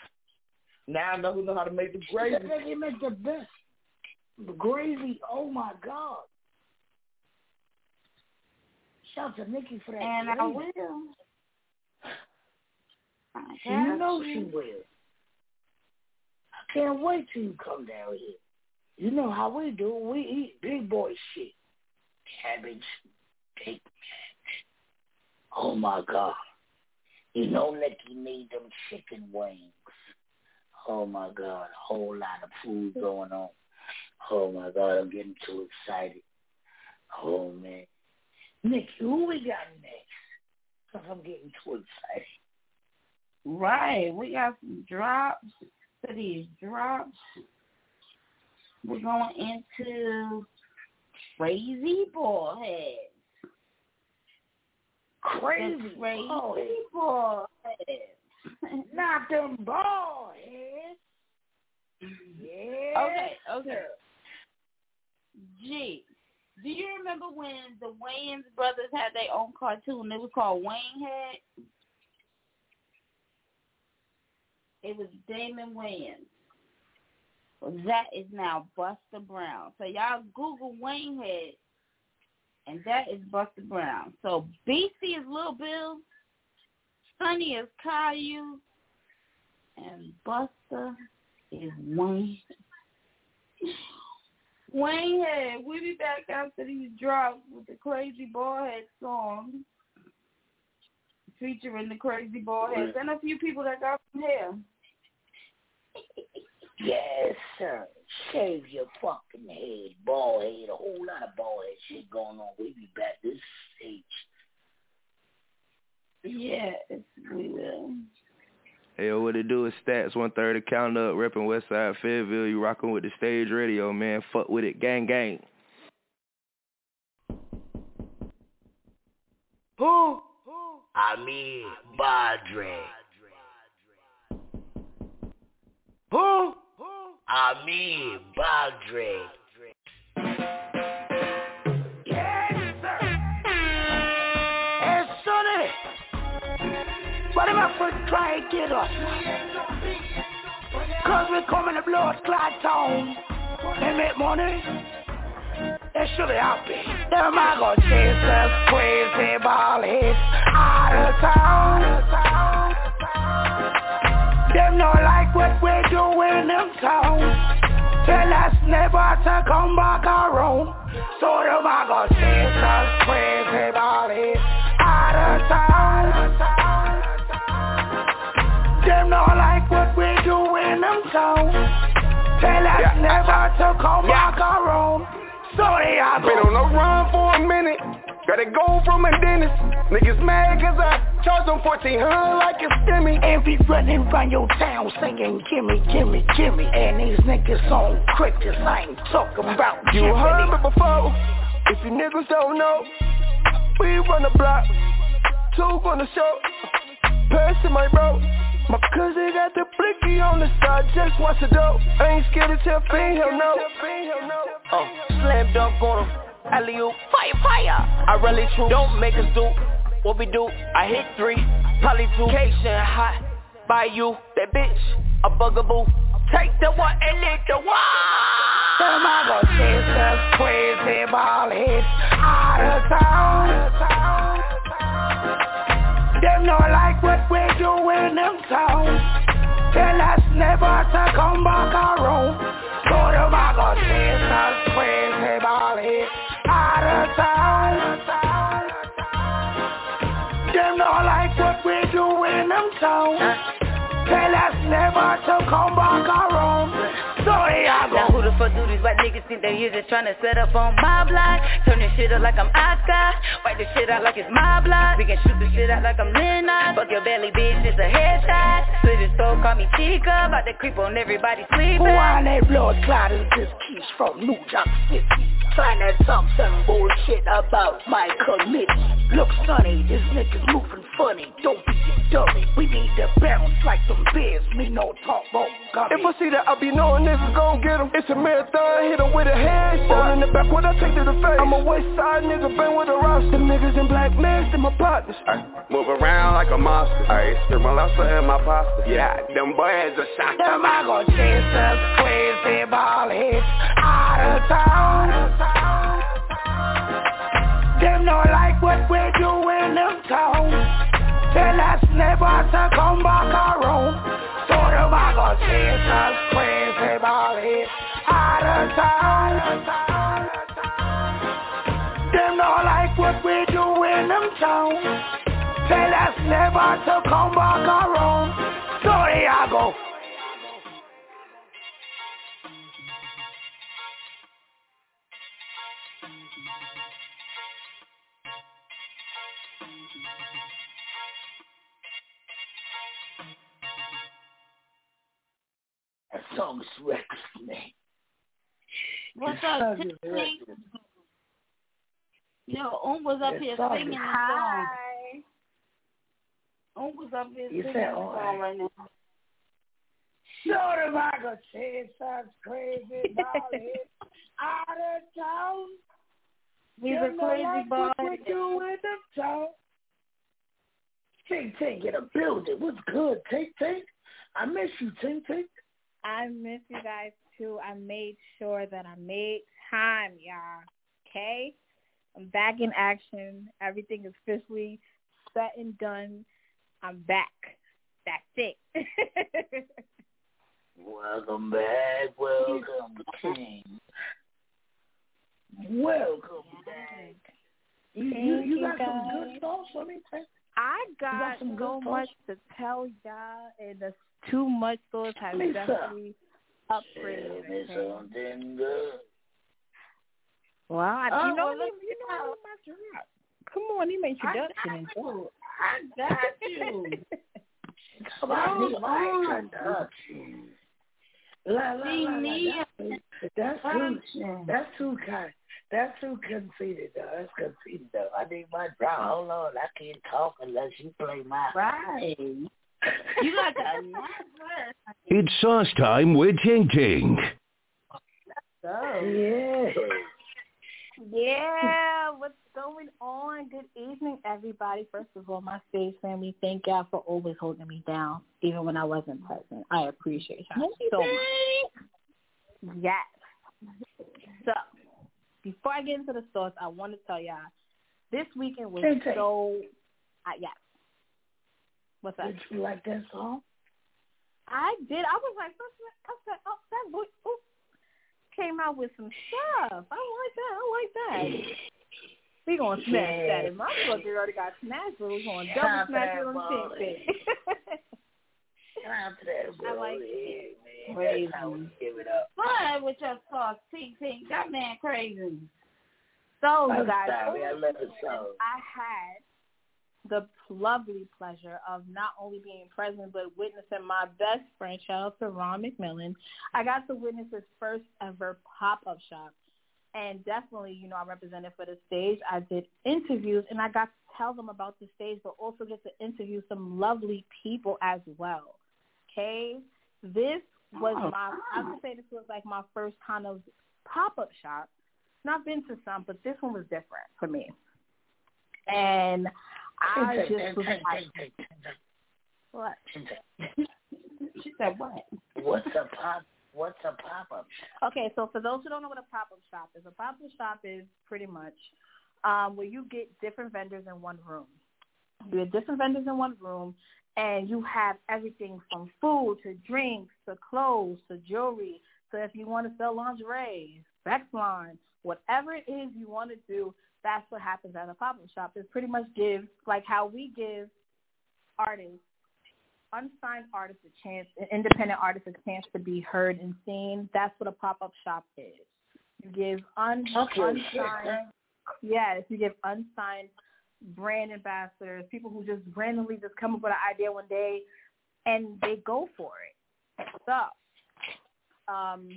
Now I know who know how to make the She gravy. said they make the best gravy. Oh my God. Shout to Nikki for that. And I will. I You know she will. I can't wait till you come down here. You know how we do. We eat big boy shit. Cabbage, big cabbage. Oh my God. You know Nikki need them chicken wings. Oh my God. A whole lot of food going on. Oh my God. I'm getting too excited. Oh man. Nikki, who we got next? Because I'm getting too excited. Right. We got some drops. For these drops, we're going into Crazy Boy Crazy The Crazy. Boy [laughs] Not them ball heads. Yeah. Okay, okay. G, do you remember when the Wayans brothers had their own cartoon? It was called Waynehead. It was Damon Wayans. That is now Buster Brown. So y'all Google Waynehead, and that is Buster Brown. So BC is Little Bill, Sonny is Caillou, and Buster is Wayne. Waynehead, we'll be back after these drops with the Crazy Ballhead song featuring the Crazy Ballheads and a few people that got from hair. Yes, sir. Shave your fucking head, bald head, a whole lot of bald head shit going on. We'll be back this stage. Yes, we will. Hey, yo, what it do is stats one thirty count up, repping Westside Fayetteville. You rocking with the stage radio, man. Fuck with it, gang gang. Who? I mean, Badre. Who? I mean, Badre. Yes, sir. Hey, Sonny. What am I for try and get us? Cause we're coming to blow a clot town and make money. That should be happy. Them I go chase us crazy ball hits out of town. Them not like what we do in them town. Tell us never to come back around. So them I go chase us crazy ball out of town. Them not like what we do in them town. Tell us never to come back around. So they are Been on the run for a minute. Gotta go from a dentist. Niggas mad cause I charge them 1400 like a stimmy. And be running round your town singing gimme, gimme, gimme. And these niggas on crickets, I ain't talking about You Jiminy. heard me before. If you niggas don't know, we run the block. Two on the show. Passing my bro. My cousin got the blicky on the side, just watch the dope. I ain't scared to tell Fiend, hell no. Uh, slam dunk on him. Alley fire, fire. I really true. Don't make us do what we do. I hit three, probably two. Cation hot by you. That bitch, a bugaboo. Take the one and lick the one. Go chase us crazy ball hits out of town. Them not like what we do in them town. Tell us never to come back around. So go chase us crazy ball hits town. Them not like what we do in them town. Tell us never to come back around. Sorry, I go. Now who the fuck do these white niggas think they here just trying to set up on my block? Turn this shit up like I'm Oscar. Wipe this shit out like it's my block. We can shoot this shit out like I'm Leonard. Fuck your belly, bitch, it's a headshot. Slit his throat, call me Chica. About to creep on everybody sleeping. Who are they blood clotters? This keeps from New York City. Trying to talk some bullshit about my committee. Look, Sonny, this nigga's moving funny. Don't be a dummy. We need to bounce like some bears. Me no talk about gummy. If I see that, I'll be knowing niggas gon' get him. It's a marathon, hit him with a headshot. in the back, what I take to the face. I'm a west side nigga, bang with a roster. Them niggas in black masks, they my partners. Move around like a monster. I still my lobster in my pasta. Yeah, them boys are shot. Them I go chasers, crazy ball hits out of town. Them don't like what we do in them town. Tell us never to come back around. So them I go chasers, crazy ball hits out of town. Them not like what we do in them town. Tell us never to come back around. Sorry, I go. That song's wrecked me. What's up, song is Tiffany? Yo, Um was up That here singing a song. Um was up here You singing a song right now. Show them I go chase us crazy ball out of town. He's a crazy boy. What we do in them town. Tink Tink in a building. What's good, Tink Tink? I miss you, Tink Tink. I miss you guys too. I made sure that I made time, y'all. Okay? I'm back in action. Everything is officially set and done. I'm back. That's it. [laughs] Welcome back, welcome King. Welcome back. You, you, you you, got some good thoughts for me, Tink? I got, got some good so thoughts? much to tell y'all, and the too much thoughts has Lisa. definitely Tell upgraded. me everything. something good. Well, I, Oh, you know, well, you, you know, I'm about to. Come on, need my introduction and stuff. I got you. [laughs] Come on, need my introduction. La, la, la, la, that's, that's too, that's too kind. That's too conceited, though. That's conceited, though. I need my brow. Hold on, I can't talk unless you play my. Right. You got the nice It's sauce time with Ting Ting. Oh. Yeah. Yeah, what's going on? Good evening, everybody. First of all, my stage family, thank y'all for always holding me down, even when I wasn't present. I appreciate y'all so much. Yes. So, before I get into the source, I want to tell y'all, this weekend was Tay Tay. so, uh, yes. What's up? Did you like that song? I did. I was like, I said, oh, that boy ooh, came out with some stuff. I like that. I like that. We gonna smash Yeah. that. And my fucker already got smashed, but we gonna double Shout smash it on to the that thing. [laughs] Shout out to that boy. I like yeah, man. Crazy. That's how we give it up. Fun with your sauce, Tink Tink. That man crazy. So, I'm you guys, sorry, I love the song. I had the lovely pleasure of not only being present but witnessing my best friend, to Ron McMillan. I got to witness his first ever pop-up shop. And definitely, you know, I represented for the stage. I did interviews and I got to tell them about the stage, but also get to interview some lovely people as well. Okay? This was Oh. my, I would say this was like my first kind of pop-up shop. And I've been to some, but this one was different for me. And I just was like, what? She said what? What's a pop? What's a pop up? Okay, so for those who don't know what a pop-up shop is, a pop-up shop is pretty much um, where you get different vendors in one room. You get different vendors in one room, and you have everything from food to drinks to clothes to jewelry. So if you want to sell lingerie, sex line, whatever it is you want to do, that's what happens at a pop-up shop. It's pretty much give, like how we give artists unsigned artists a chance, independent artists a chance to be heard and seen. That's what a pop up shop is. You give un- Okay, unsigned, yes, you give unsigned brand ambassadors, people who just randomly just come up with an idea one day and they go for it. So, um,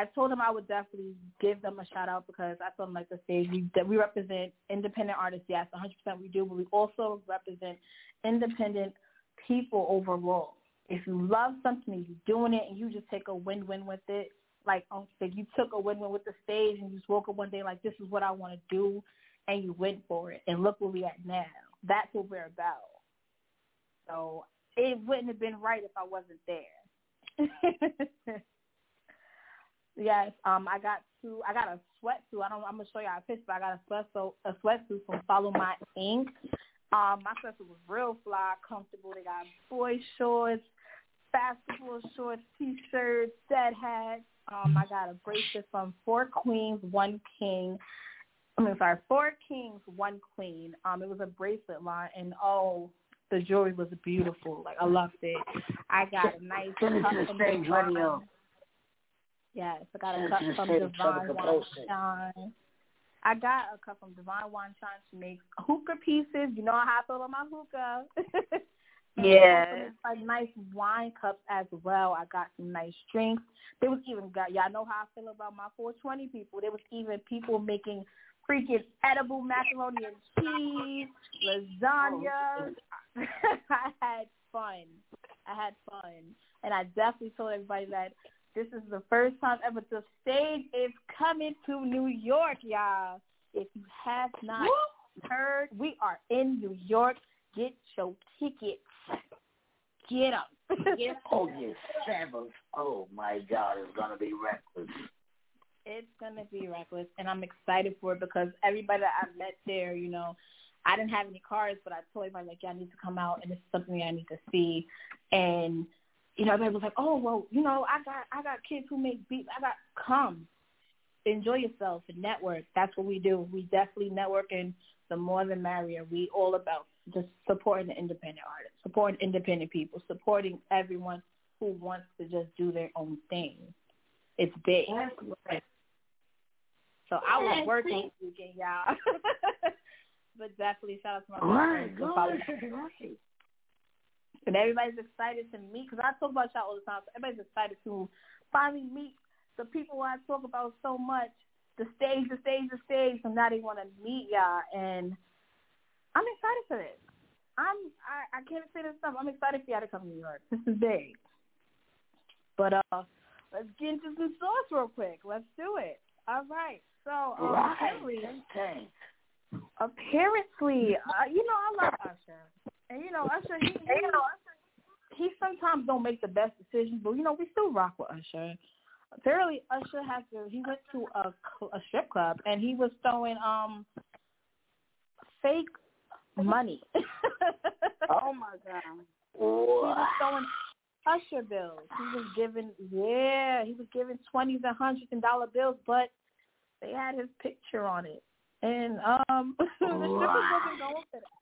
I told him I would definitely give them a shout out because I told him like the stage we that we represent independent artists. Yes, 100% we do, but we also represent independent people overall. If you love something and you're doing it and you just take a win-win with it, like um, like you took a win-win with the stage and you just woke up one day like this is what I want to do, and you went for it. And look where we at now. That's what we're about. So it wouldn't have been right if I wasn't there. [laughs] yes, um, I got two. I got a sweatsuit. I don't. I'm gonna show you a picture. But I got a sweatsuit, a sweatsuit from Follow My Ink. Um, my sweatsuit was real fly, comfortable. They got boy shorts, basketball shorts, t-shirts, dead hats. Um, I got a bracelet from Four Queens, One King. I mean, sorry, Four Kings, One Queen. Um, it was a bracelet line, and oh, the jewelry was beautiful. Like I loved it. I got a nice Send it cup to the from stage Divine. radio. Yes, I got a cup to the from stage so Divine Wine post it. Shine. I got a cup from Divine Wine Shine. She makes hookah pieces. You know how I feel about my hookah. [laughs] Yeah. like nice wine cups as well. I got some nice drinks. There was even got y'all know how I feel about my 420 people. There was even people making freaking edible macaroni and cheese, lasagna. [laughs] I had fun. I had fun, and I definitely told everybody that this is the first time ever the stage is coming to New York, y'all. If you have not heard, we are in New York. Get your tickets. Get them. [laughs] Get oh, August seventh. Oh my God, it's gonna be reckless. It's gonna be reckless, and I'm excited for it because everybody that I met there, you know, I didn't have any cards, but I told everybody like, y'all need to come out, and it's something I need to see. And you know, everybody was like, oh well, you know, I got I got kids who make beats. I got come, enjoy yourself and network. That's what we do. We definitely network, and the more the merrier. We all about just supporting the independent artists, supporting independent people, supporting everyone who wants to just do their own thing. It's big. So I was working this weekend, y'all. [laughs] but definitely shout out to my Right, friends go who follow ahead, me. right. And everybody's excited to meet because I talk about y'all all the time. So everybody's excited to finally meet the people I talk about so much. The stage, the stage, the stage. So now they want to meet y'all, and I'm excited for this. I'm I, I can't say this stuff. I'm excited for y'all to come to New York. This is big. But uh, let's get into some sauce real quick. Let's do it. All right. So um, Right. apparently, Okay. apparently, uh, you know, I love Usher, and you know, Usher, he, he, he sometimes don't make the best decisions, but you know, we still rock with Usher. Apparently, Usher has to. He went to a, a strip club and he was throwing um fake money. [laughs] Oh my god. he was throwing Usher bills. He was giving, yeah, he was giving twenties and hundreds and dollar bills, but they had his picture on it, and um, [laughs] the strippers wasn't going for that.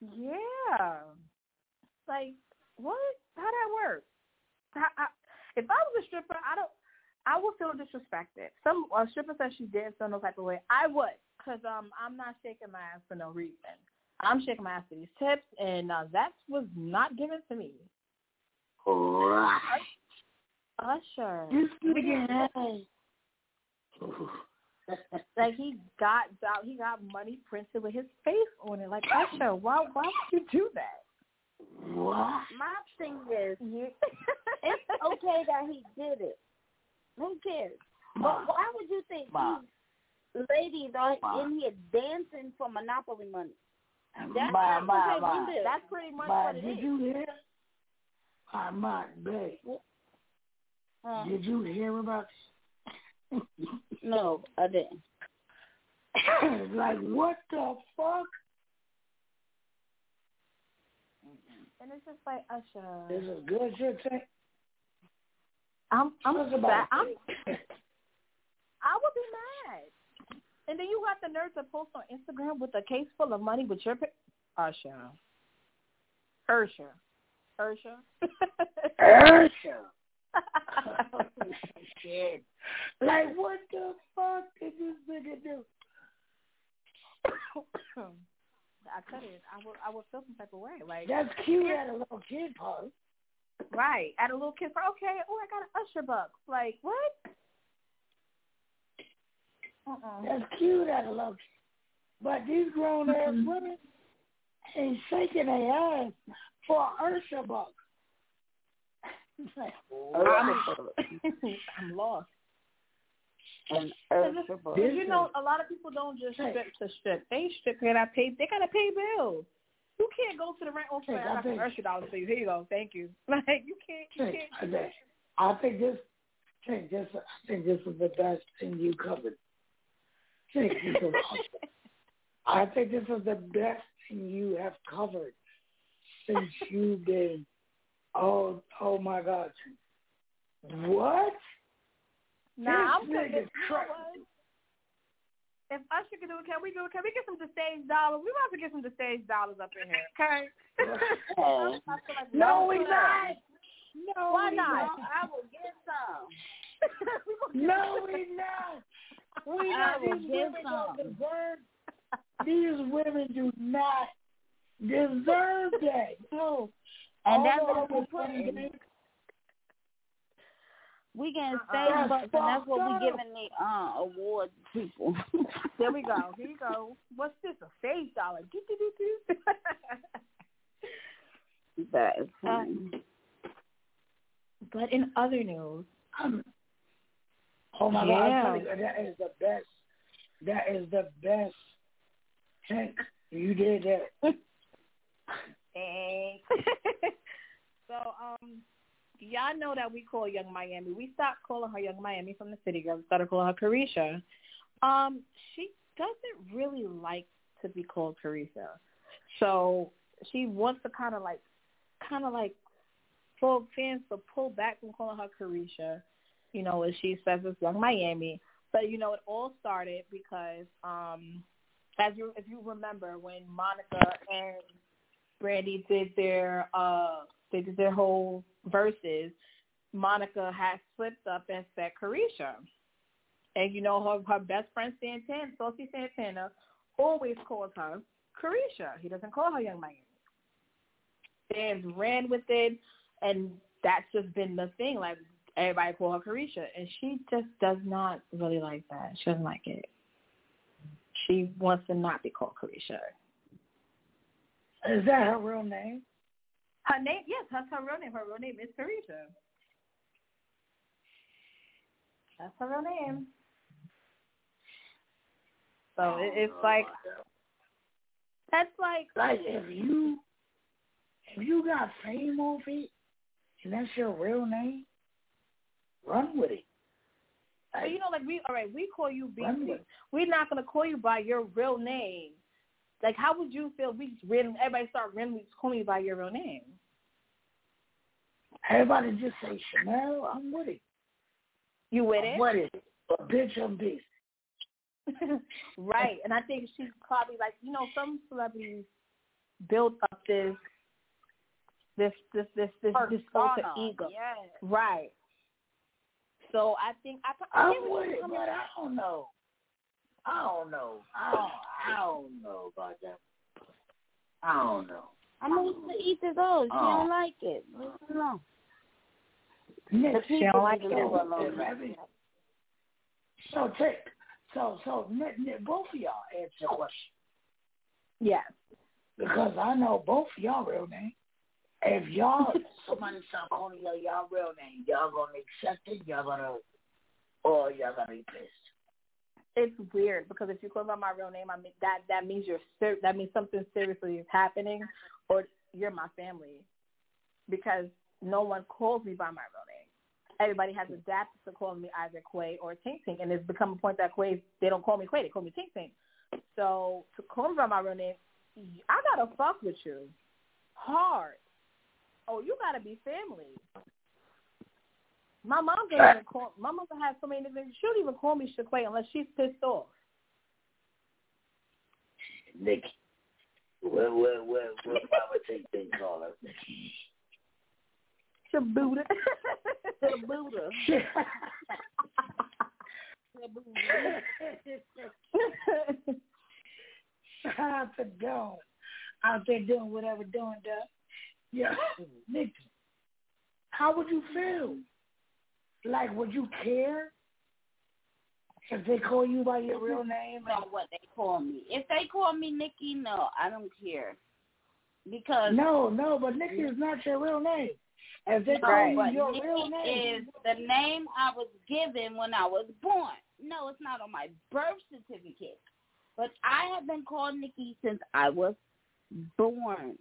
Yeah, like what? How that work? How, I, if I was a stripper, I don't. I would feel disrespected. Some uh, stripper said she did feel no type of way. I would, cause um, I'm not shaking my ass for no reason. I'm shaking my ass for these tips, and uh, that was not given to me. Right. Usher. Just We get get- high. like he got out, he got money printed with his face on it. Like Usher, why why would you do that? What? My thing is, Yeah. it's okay that he did it. Who cares? But why would you think Ma. these ladies are Ma. in here dancing for monopoly money? That's Ma, not ma, okay. ma. Did. That's pretty much Ma, what it did is. you hear? My my babe, Uh, did you hear about? No, I didn't. [coughs] like what the fuck? Mm-hmm. And it's just like Usher. This is good shit. Tay? I'm I'm about I'm. [laughs] [laughs] I would be mad. And then you got the nerve to post on Instagram with a case full of money with your pic- Usher. Usher. Ursha. [laughs] Shit. [laughs] Like, what the fuck did this nigga do? [coughs] I couldn't. I would. I would feel some type of way. Like That's cute at a little kid party. Right. At a little kid for okay. Oh, I got an Usher buck. Like what? Uh-uh. That's cute at a little. But these grown ass women ain't shaking their ass for an Ursha buck. I'm, I'm [laughs] lost. And Because you know, a lot of people don't just strip to strip. They strip. They gotta pay. They gotta pay bills. You can't go to the rent. Okay, Hey, I I got some dollars for you. Here you go. Thank you. [laughs] Like you can't. You I can't. think- I think this, I think this, I think this is the best thing you covered. I think this is awesome. I think this is the best thing you have covered since you've been. Oh, oh my God! What? Nah, I'm This good. You nigga's know what? If Usher can do it, can we do it? Can we get some stage dollars? We about to get some stage dollars up in here, okay? [laughs] I oh. like No, we we not. No, Why we not? I will get some. [laughs] No, we not. We I not. will These get women don't deserve. These women do not deserve that. No. And that's what we other put in. things- We getting stage That's bucks, and that's what we up. giving the uh award people. [laughs] There we go. Here you go. What's this? A stage dollar? Do, do, do, do. that is Uh, but in other news, Um, oh my God! Yeah. I'm you, that is the best. That is the best. Hank, you did that. [laughs] Thanks. [laughs] so, um, y'all know that we call Yung Miami. We stopped calling her Yung Miami from the city girl. We started calling her Caresha. Um, she doesn't really like to be called Caresha. So she wants to kind of like, kind of like, for fans to pull back from calling her Caresha. You know, as she says it's Yung Miami. But you know, it all started because, um, as you if you remember when Monica and Brandy did their uh they did their whole verses, Monica had slipped up and said Caresha. And you know her her best friend Santana, Saucy Santana, always calls her Caresha. He doesn't call her Yung Miami. Fans ran with it and that's just been the thing. Like everybody call her Caresha. And she just does not really like that. She doesn't like it. She wants to not be called Caresha. Is that her real name? Her name, yes, that's her real name. Her real name is Caresha. That's her real name. So it, it's oh, like that's like Like if you if you got fame off it and that's your real name, run with it. so you know, like we all right, we call you BC. We're not gonna call you by your real name. Like, how would you feel? We just random, everybody start randomly calling you by your real name. Everybody just say Chanel, I'm with it. You with I'm it? with it. But bitch, I'm busy. [laughs] right. And I think she's probably like, you know, some celebrities build up this this this this this this alter ego. yes. Right. So I think I, I I'm with it, but I don't know. I don't know. I don't, oh. I don't know about that. I don't know. I mean, to each his own. She Oh. don't uh-uh. like it. Leave it alone. Nick, She don't like it. it alone. So take so so Nick, Nick, both of y'all answer the question Yes. because I know both of y'all real name. If y'all [laughs] somebody start calling y'all y'all real name, y'all gonna accept it. Y'all gonna or y'all gonna be pissed. It's weird because if you call by my real name, I mean that that means you're ser- that means something seriously is happening, or you're my family, because no one calls me by my real name. Everybody has adapted to calling me either Quay or Tink Tink, and it's become a point that Quay they don't call me Quay, they call me Tink Tink. So to call me by my real name, I gotta fuck with you hard. Oh, you gotta be family. My mom doesn't even call. My mother has so many nicknames. She don't even call me Shaquay unless she's pissed off. Nick, what what what what Mama take call her? the Buddha. [laughs] the Buddha. Shout out to Dawn out there doing whatever doing does. Yeah, [laughs] Nikki, how would you feel? Like, would you care if they call you by your real name? Know what they call me. If they call me Nikki, no, I don't care. Because no, no, but Nikki is not your real name. If they call you your Nikki real name, is the name I was given when I was born. No, it's not on my birth certificate. But I have been called Nikki since I was born.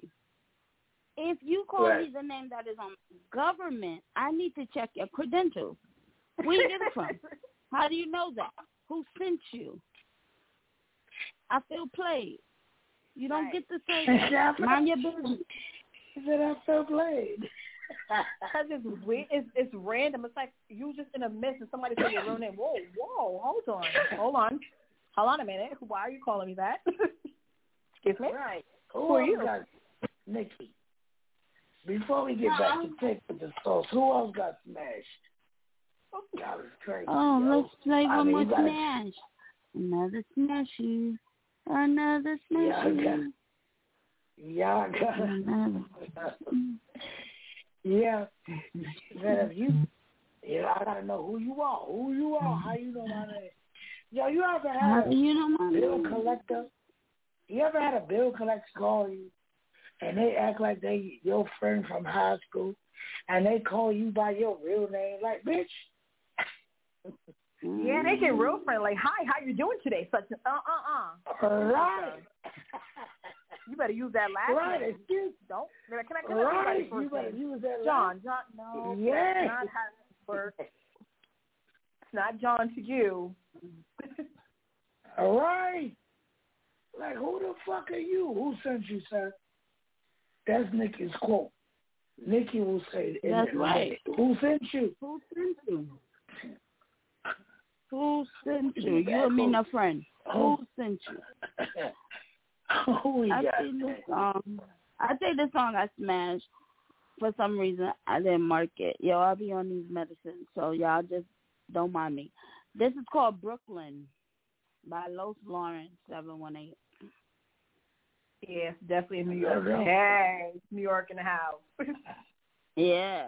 If you call Right. me the name that is on government, I need to check your credentials. [laughs] Where you get it from? How do you know that? Who sent you? I feel played. You don't get to say Yeah, I mind your business. He said I feel played. [laughs] Because it's weird. It's, it's random. It's like you just in a mist and somebody said your real name. Whoa, whoa, hold on, hold on, hold on a minute. Why are you calling me that? [laughs] Excuse me. Right. Who, Who are else you? got Nikki? Before we get back to take with the sauce, who else got smashed? That was crazy. Oh, yo. let's play I one mean, more you gotta- smash. Another smashy. Another Yeah, I smashy. Yeah, I got Another. [laughs] Yeah. That if you, yeah, I gotta know who you are. Who you are. How you know my name? Yo, you ever had do you know my a bill name? collector? You ever had a bill collector call you, and they act like they your friend from high school, and they call you by your real name? Like, bitch. [laughs] Yeah, they get real friendly. Like, hi, how you doing today? Such uh uh uh. Right. You better use that last Right, name. excuse- Don't. Can I? Can I Right, you better use that John. last- John. No. Yes. That's not how it works. It's not John to you. All [laughs] right. Like, who the fuck are you? Who sent you, sir? That's Nikki's quote. Nikki will say, That's the- right. Who sent you? Who sent you? [laughs] Who sent you? You and me, no friend. Who oh. sent you? [laughs] Who we I think this song. I think this song I smashed. For some reason, I didn't mark it. Yo, I'll be on these medicines, so y'all just don't mind me. This is called Brooklyn by Los Lawrence, seven one eight. Yes, definitely in New York. Yeah. Hey, New York in the house. [laughs] Yeah.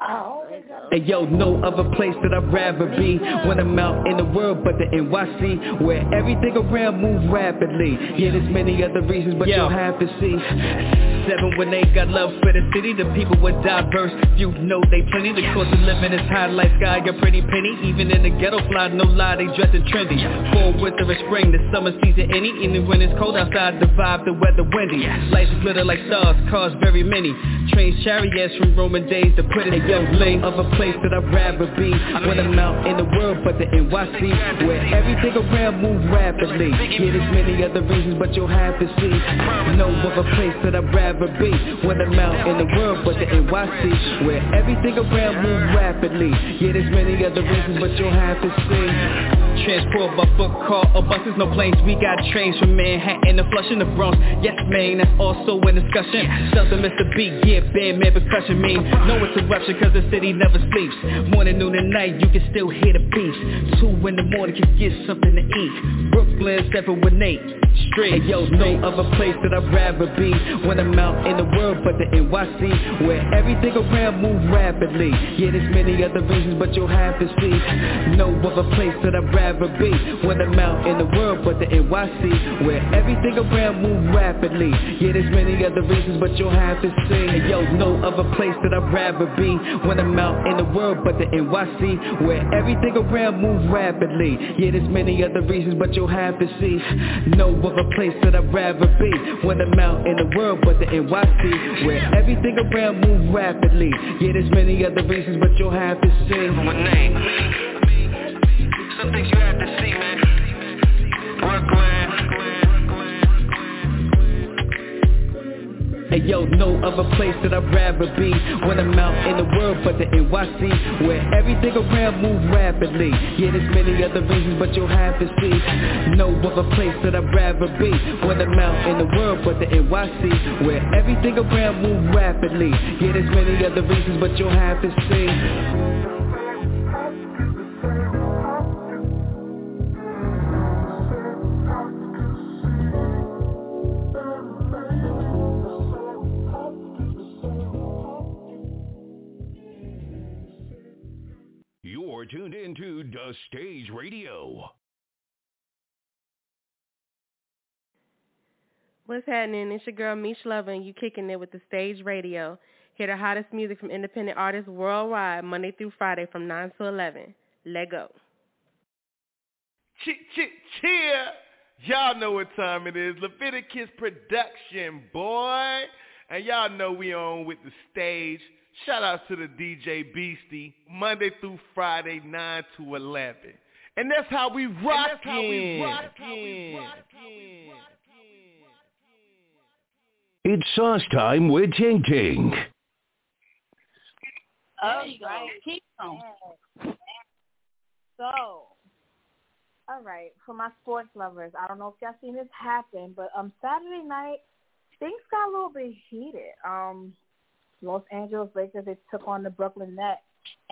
Hey yo, no other place that I'd rather be When I'm out in the world but the NYC Where everything around moves rapidly Yeah, there's many other reasons but you'll have to see Seven when they got love for the city The people were diverse, you know they plenty The cost of living is high like sky, a pretty penny. Even in the ghetto fly, no lie, they dressing trendy. Fall, winter, and spring, the summer season any Even when it's cold outside, the vibe, the weather windy. Lights glitter like stars, cars very many. Trains, chariots from Roman days to put in yo, lane of a place that I'd rather be. When I'm out in the world but the NYC Where everything around moves rapidly. Yeah, there's many other reasons but you'll have to see. No other place that I'd rather be When I'm out in the world but the NYC Where everything around move rapidly. Yeah, there's many other reasons but you'll have to see. Transport by foot, car, or buses, no planes. We got trains from Manhattan to Flushing the Bronx. Yes, man, that's also in discussion. Something Mr. B, yeah, band man percussion mean No interruption cause the city never sleeps. Morning, noon, and night, you can still hear the beats. Two in the morning, can get something to eat. Brooklyn, seven with eight Straight, hey, yo, no other place that I'd rather be. When I'm out in the world but the NYC Where everything around move rapidly. Yeah, there's many other reasons but you'll have to see. No other place that I'd rather be. When I'm out in the world but the NYC Where everything around move rapidly. Yeah, there's many other reasons but you'll have to see. Yo, no other place that I'd rather be. When I'm out in the world but the NYC Where everything around move rapidly. Yeah, there's many other reasons but you'll have to see. No other place that I'd rather be. When I'm out in the world but the NYC Where everything around move rapidly Yeah, there's many other reasons but you'll have to see Some things you have to see, man. Brooklyn. And yo, no other place that I'd rather be. When I'm out in the world but the NYC Where everything around move rapidly. Yeah, there's many other reasons but you'll have to see. No other place that I'd rather be. When I'm out in the world but the NYC Where everything around move rapidly. Yeah, there's many other reasons but you'll have to see You're tuned into The Stage Radio. What's happening? It's your girl Mish Lover and you kicking it with The Stage Radio. Hear the hottest music from independent artists worldwide Monday through Friday from 9 to 11. Let go. Ch- ch- cheer! Y'all know what time it is. Leviticus Production, boy. And y'all know we on with the stage. Shout out to the DJ Beastie, Monday through Friday, 9 to 11. And that's how we rock that's how we rockin'. It's sauce time with Ting Ting. Oh, right. Keep on. So, all right, for my sports lovers, I don't know if y'all seen this happen, but um, Saturday night things got a little bit heated. Um, Los Angeles Lakers they took on the Brooklyn Nets,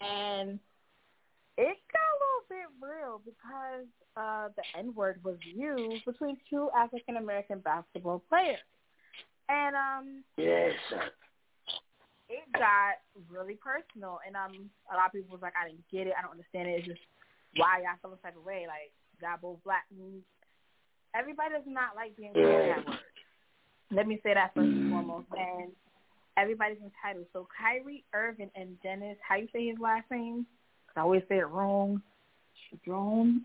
and it got a little bit real because uh, the N word was used between two African American basketball players, and um, Yes, sir. it got really personal. And um, a lot of people was like, I didn't get it, I don't understand it. It's just why y'all feel this type of way. Like y'all both black. Everybody does not like being called that word. Let me say that first and foremost. And everybody's entitled. So Kyrie Irving and Dennis, how you say his last name? I always say it wrong. Wrong.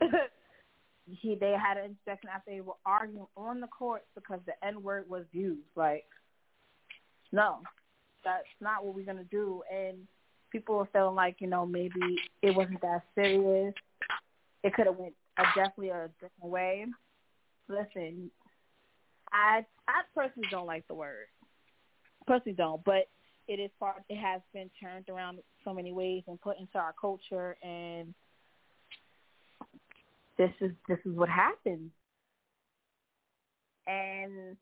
[laughs] he they had an interjection after they were arguing on the court because the N word was used. Like, no, that's not what we're gonna do. And people were feeling like you know maybe it wasn't that serious. It could have went a, definitely a different way. Listen, I I personally don't like the word. Personally don't, but it is part. It has been turned around so many ways and put into our culture, and this is this is what happens. And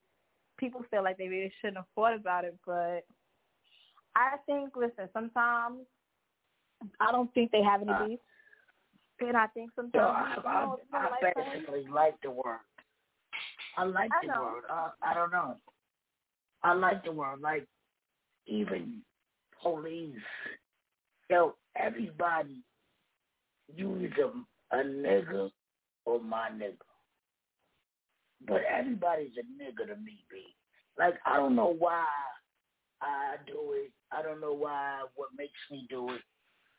people feel like they really shouldn't have thought about it, but I think, listen, sometimes I don't think they have any Uh, beef, and I think So sometimes I, you I, people I like basically like the word. I like I the know. word. I, I don't know. I like the word. Like even police. Yo, everybody use a, a nigga or my nigga. But everybody's a nigga to me, B. Like I don't know why I do it. I don't know why what makes me do it.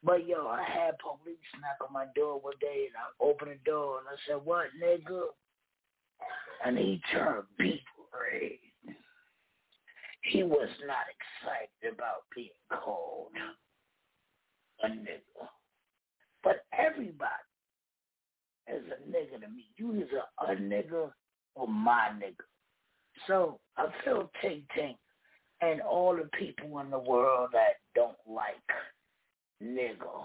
But yo, I had police knock on my door one day and I opened the door and I said, What nigga? And he turned beet red. He was not excited about being called a nigga. But everybody is a nigga to me. You is a, a nigga or my nigga. So I feel Ting Ting and all the people in the world that don't like nigga.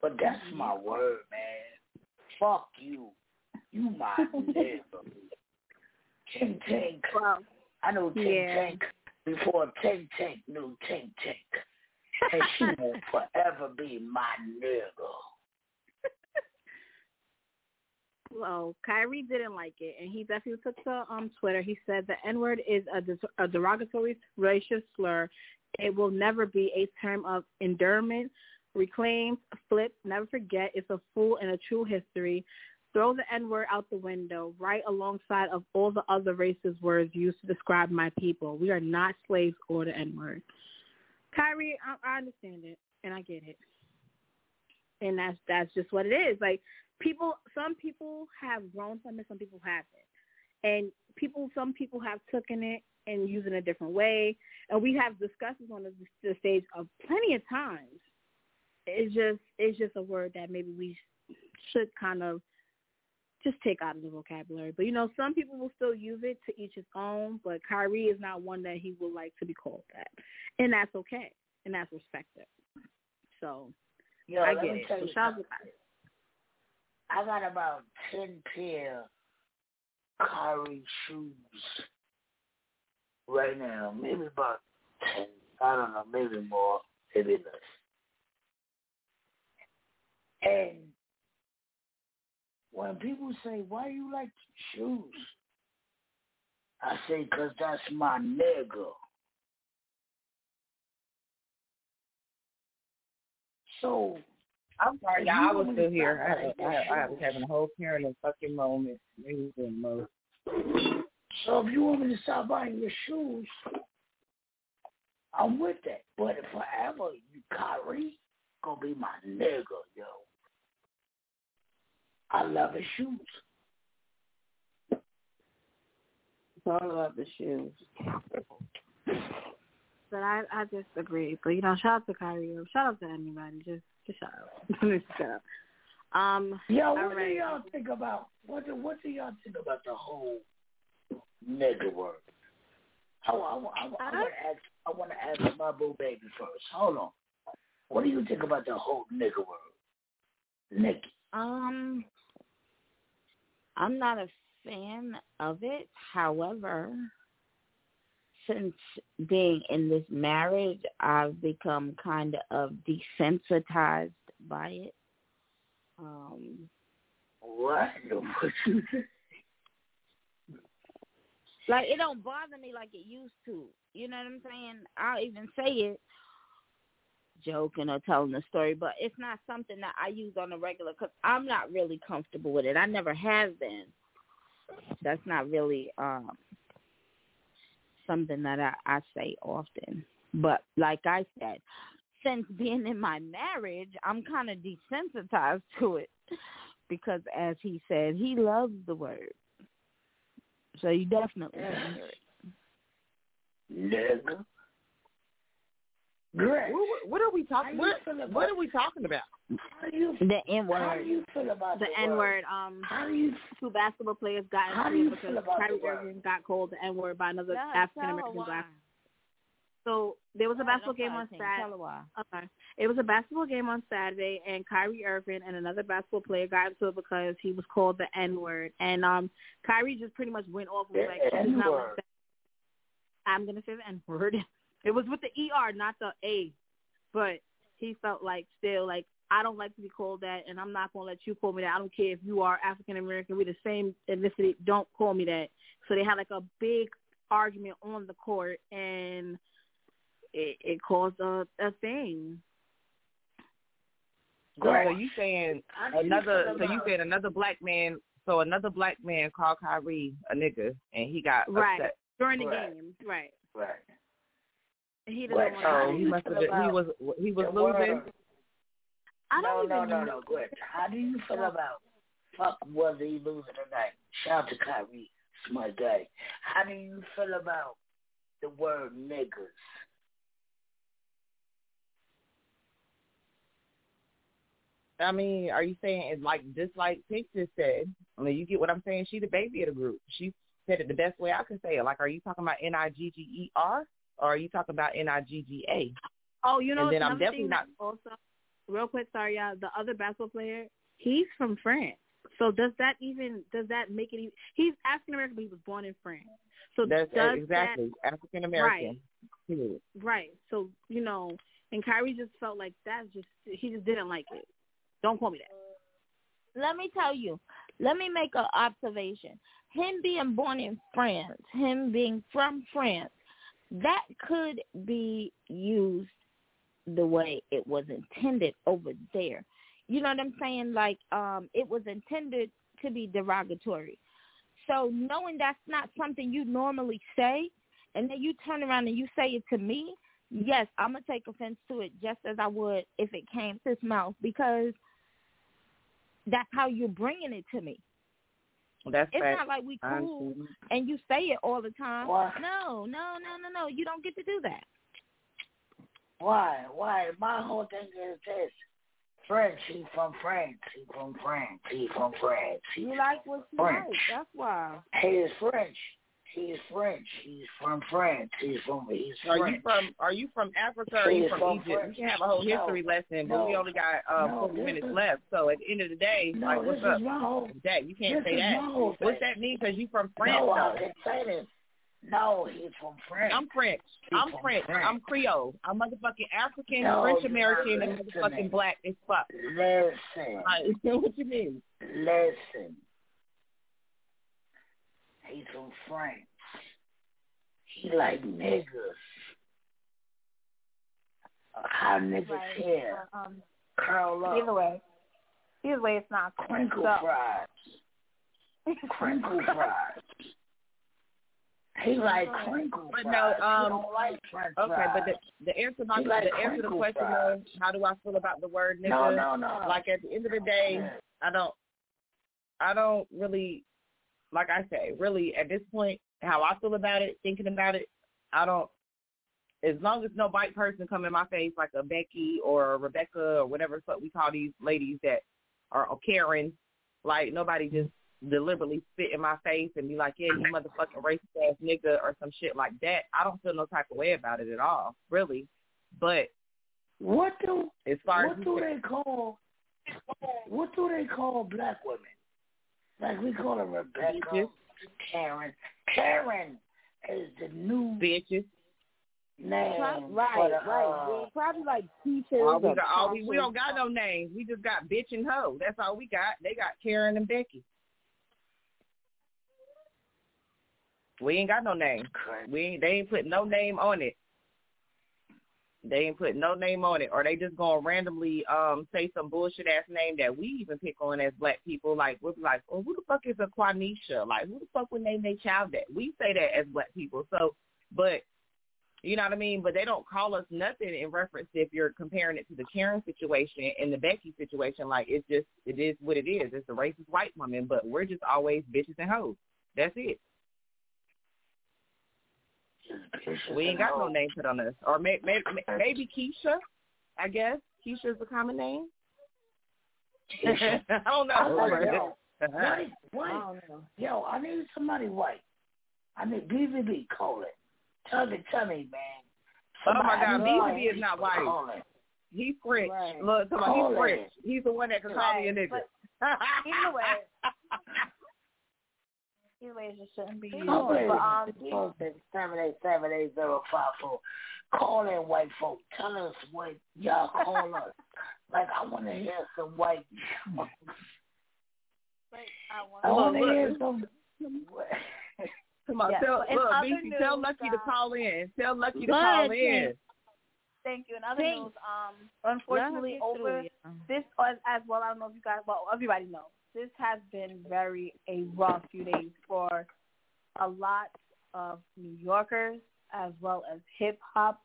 But that's mm-hmm. my word, man. Fuck you. You my [laughs] nigga. Ting Ting. I know Ting Yeah. Ting before Ting Ting knew Ting Ting. And she [laughs] will forever be my nigga. Well, Kyrie didn't like it, and he definitely took to um Twitter. He said the N word is a, des- a derogatory racial slur. It will never be a term of endearment, reclaimed, flipped, never forget. It's a full and a true history. Throw the N word out the window, right alongside of all the other racist words used to describe my people. We are not slaves or the N word. Kyrie, I, I understand it, and I get it, and that's that's just what it is. Like people some people have grown from it, some people haven't. And people some people have taken it and used it a different way. And we have discussed this on the, the stage of plenty of times. It's just it's just a word that maybe we should kind of just take out of the vocabulary. But you know, some people will still use it to each his own. But Kyrie is not one that he would like to be called that, and that's okay, and that's respected. So Yo, I get it. So shout out to Kyrie. I got about ten pair Kyrie shoes right now. Maybe about ten. I don't know. Maybe more. Maybe less. And when people say, "Why you like shoes?" I say, "Cause that's my nigga." So I'm sorry, y'all. I was still here. stop I, I, I was having a whole parenting fucking moment. It was in mode. So if you want me to stop buying your shoes, I'm with that. But if forever, you Kyrie gonna be my nigga, yo. I love his shoes. It's all about the shoes. But I I just agree. But you know, shout out to Kyrie. or Shout out to anybody. Just just shout out. [laughs] just shout out. Um. Yo, all what do y'all think about what do what do y'all think about the whole nigga word? I, I, I, I, want to ask I want to ask my boo baby first. Hold on. What do you think about the whole nigga word? Nikki. Um, I'm not a fan of it. However, since being in this marriage, I've become kind of desensitized by it. Um, What? [laughs] What you think? like it don't bother me like it used to. You know what I'm saying? I'll even say it joking or telling a story, but it's not something that I use on a regular because I'm not really comfortable with it. I never have been. That's not really um something that I, I say often. But like I said, since being in my marriage, I'm kind of desensitized [laughs] to it because, as he said, he loves the word. So you definitely can hear it. Nigga. Greg. What, what are we talking? What, about- what are we talking about? How do you The N word. how word. do you feel about the the N word? word. Um, How do you two basketball players got How do into you it because feel about the Kyrie? Irving got called the N word by another No, African American black. So there was a basketball game on Saturday. Tell her why. Okay. It was a basketball game on Saturday, and Kyrie Irving and another basketball player got into it because he was called the N word, and um, Kyrie just pretty much went off and was like, The not like that." I'm gonna say the N word. [laughs] It was with the ER, not the A, but he felt like still like I don't like to be called that, and I'm not gonna let you call me that. I don't care if you are African American, we're the same ethnicity. Don't call me that. So they had like a big argument on the court, and it, it caused a, a thing. So, Greg. so you saying How do you another? So you saying another black man? So another black man called Kyrie a nigga, and he got Right. upset. During the Right. game, right? Right. He doesn't Greg, want how Oh, he must have been. He was. He was losing. word? I don't no, even no, know. no, Greg. How do you feel about fuck whether he losing tonight? Shout out to Kyrie, smart guy. How do you feel about the word niggas? I mean, are you saying it's like just like Pink just said? I mean, you get what I'm saying. She the baby of the group. She said it the best way I could say it. Like, are you talking about N I G G E R or are you talking about N I G G A? Oh, you know, And then I'm definitely not- also real quick. Sorry, y'all. The other basketball player, he's from France. So does that even does that make it? Even, he's African American, but he was born in France. So That's does exactly African American. Period. that right? So you know, and Kyrie just felt like that's just he just didn't like it. Don't call me that. Let me tell you. Let me make an observation. Him being born in France, him being from France, that could be used the way it was intended over there. You know what I'm saying? Like, um, it was intended to be derogatory. So knowing that's not something you normally say, and then you turn around and you say it to me, yes, I'm gonna take offense to it just as I would if it came to his mouth because that's how you're bringing it to me. That's It's fact. not like we cool understand. and you say it all the time. Why? No, no, no, no, no. You don't get to do that. Why? Why? My whole thing is this. French. He from France. He from France. He from France. He You like what you French. like. That's why. He is French. He is French. He's from France. He's from. He's Are French. you from Are you from Africa or are you from from Egypt? France. We can have a whole No. history lesson, but we only got uh, No, 40 this minutes is- left. So at the end of the day, No, like, what's up? whole- That you can't say that. What's that mean? Because you from France. No, I though. didn't say this. No, he's from France. I'm French. He's I'm French. France. I'm Creole. I'm motherfucking African, No, French American, and motherfucking black as fuck. Listen. Like, [laughs] what you mean? Listen. He's from France. He like niggas. How niggas Right. here Um, curl up. either way, either way, it's not Crinkle so, fries. [laughs] Crinkle fries. He like crinkle But fries. no, um, like french Okay, fries. but the, the answer, my, like the answer to the question fries. though, how do I feel about the word nigga? No, no, no. Like at the end of the day, I don't, I don't really, like I say, really at this point, how I feel about it, thinking about it, I don't. As long as no white person come in my face like a Becky or a Rebecca or whatever the fuck we call these ladies that are Karen, like nobody just deliberately spit in my face and be like, yeah, you motherfucking racist ass nigga or some shit like that. I don't feel no type of way about it at all, really. But What do as far what as do they call what do they call black women? Like we call her Rebecca, Bitches. Karen. Karen is the new bitches. name right, for the, right. uh, Probably like teachers. All we, got, all we, we don't got no names. We just got bitch and hoe. That's all we got. They got Karen and Becky. We ain't got no name. We ain't, they ain't put no name on it. They ain't put no name on it, or they just gonna randomly um say some bullshit ass name that we even pick on as black people. Like we're like, oh, who the fuck is a Quanisha? Like who the fuck would name their child that? We say that as black people. So, but you know what I mean? But they don't call us nothing in reference if you're comparing it to the Karen situation and the Becky situation. Like it's just it is what it is. It's a racist white woman, but we're just always bitches and hoes. That's it. We ain't got no name put on us, or may, may, maybe Keisha. I guess Keisha's a common name. [laughs] I don't I know. like yo, white, white. Yo, I need somebody white. I need BVB. Call it. Tell me, tell me, man. Oh my God, Somebody white, BVB is not white. Call. He's French. Right. Look, come on, Call he's it. French. He's the one that can call me a Right, nigga. Either way, [laughs] six seven eight seven eight zero five four. Call in white folk. Tell us what y'all call us. [laughs] Like I want to hear some white. I want to hear some. Come on, [laughs] Yeah, tell but look, other BC, tell news, Lucky to uh, call in. Tell Lucky to call in. Thank you. In other Thanks. news, um, unfortunately, Let over through, yeah. this as, as well. I don't know if you guys, well, everybody knows this has been very a rough few days for a lot of New Yorkers as well as hip hop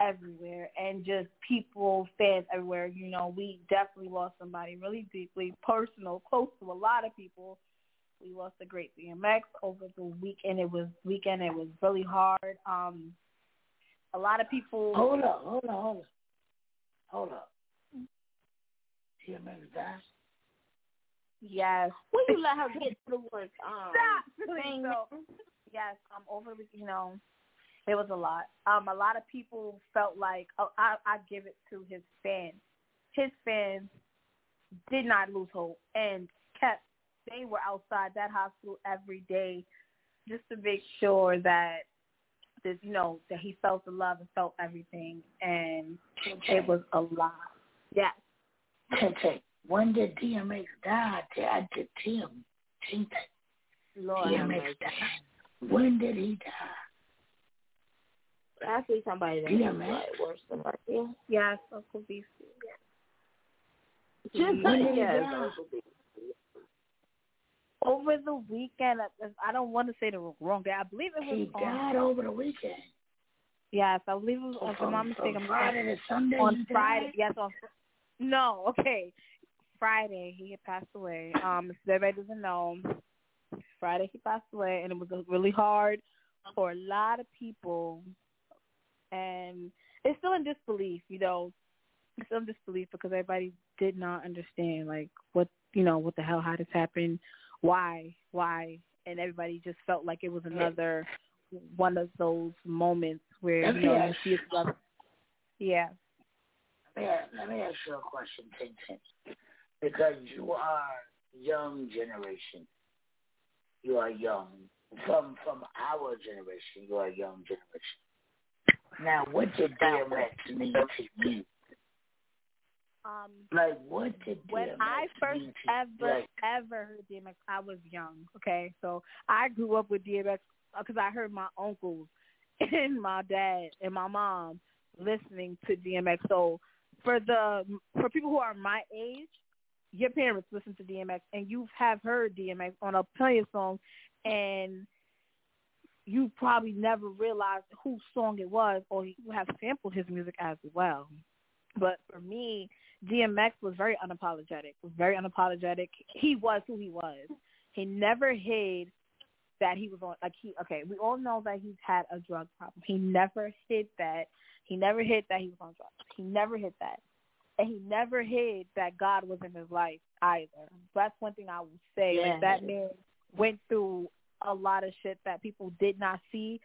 everywhere and just people, fans everywhere. You know, we definitely lost somebody really deeply personal, close to a lot of people. We lost the great DMX over the weekend. It was weekend. It was really hard. Um, a lot of people. Hold up, hold up, hold up, hold up. DMX died. Yes. Will you let her [laughs] get to the work? Um, Stop. thing? So, yes, um, over you know, it was a lot. Um, a lot of people felt like oh, I I give it to his fans. His fans did not lose hope and kept. They were outside that hospital every day, just to make sure that this you know that he felt the love and felt everything, and it was a lot. Yes. Tay, when did DMX die? I did Tim. Tim. Lord, DMX died. When did he die? I see somebody that DMX? was like worse than like yeah. Yes, Uncle BC. Just When yes. Uncle B. over the weekend. I don't want to say the wrong day. I believe it was He on, died over the weekend. Yes, I believe it was on. If I'm not From- mistaken, from I'm Friday to Sunday. on he died? Friday. Yes, on. Fr- No, okay. Friday he had passed away. Um, if everybody doesn't know, Friday he passed away, and it was really hard for a lot of people, and it's still in disbelief. You know, some disbelief because everybody did not understand like what you know what the hell how this happened, why why, and everybody just felt like it was another one of those moments where you know you see it. Love. Yeah. Let me, let me ask you a question, Tintin. Because you are young generation. You are young. From from our generation, you are young generation. Now, what did DMX mean to you? Um, like, what did DMX when I first mean to ever like, ever heard DMX, I was young. Okay, so I grew up with DMX because I heard my uncles [laughs] and my dad and my mom listening to DMX. So for the for people who are my age, your parents listen to DMX and you have heard DMX on a plenty of songs, and you probably never realized whose song it was, or you have sampled his music as well. But for me, DMX was very unapologetic. Was very unapologetic. He was who he was. He never hid that he was on. Like he, okay, we all know that he's had a drug problem. He never hid that. He never hid that he was on drugs. He never hid that, and he never hid that God was in his life either. That's one thing I will say. Yeah. Like that man went through a lot of shit that people did not see.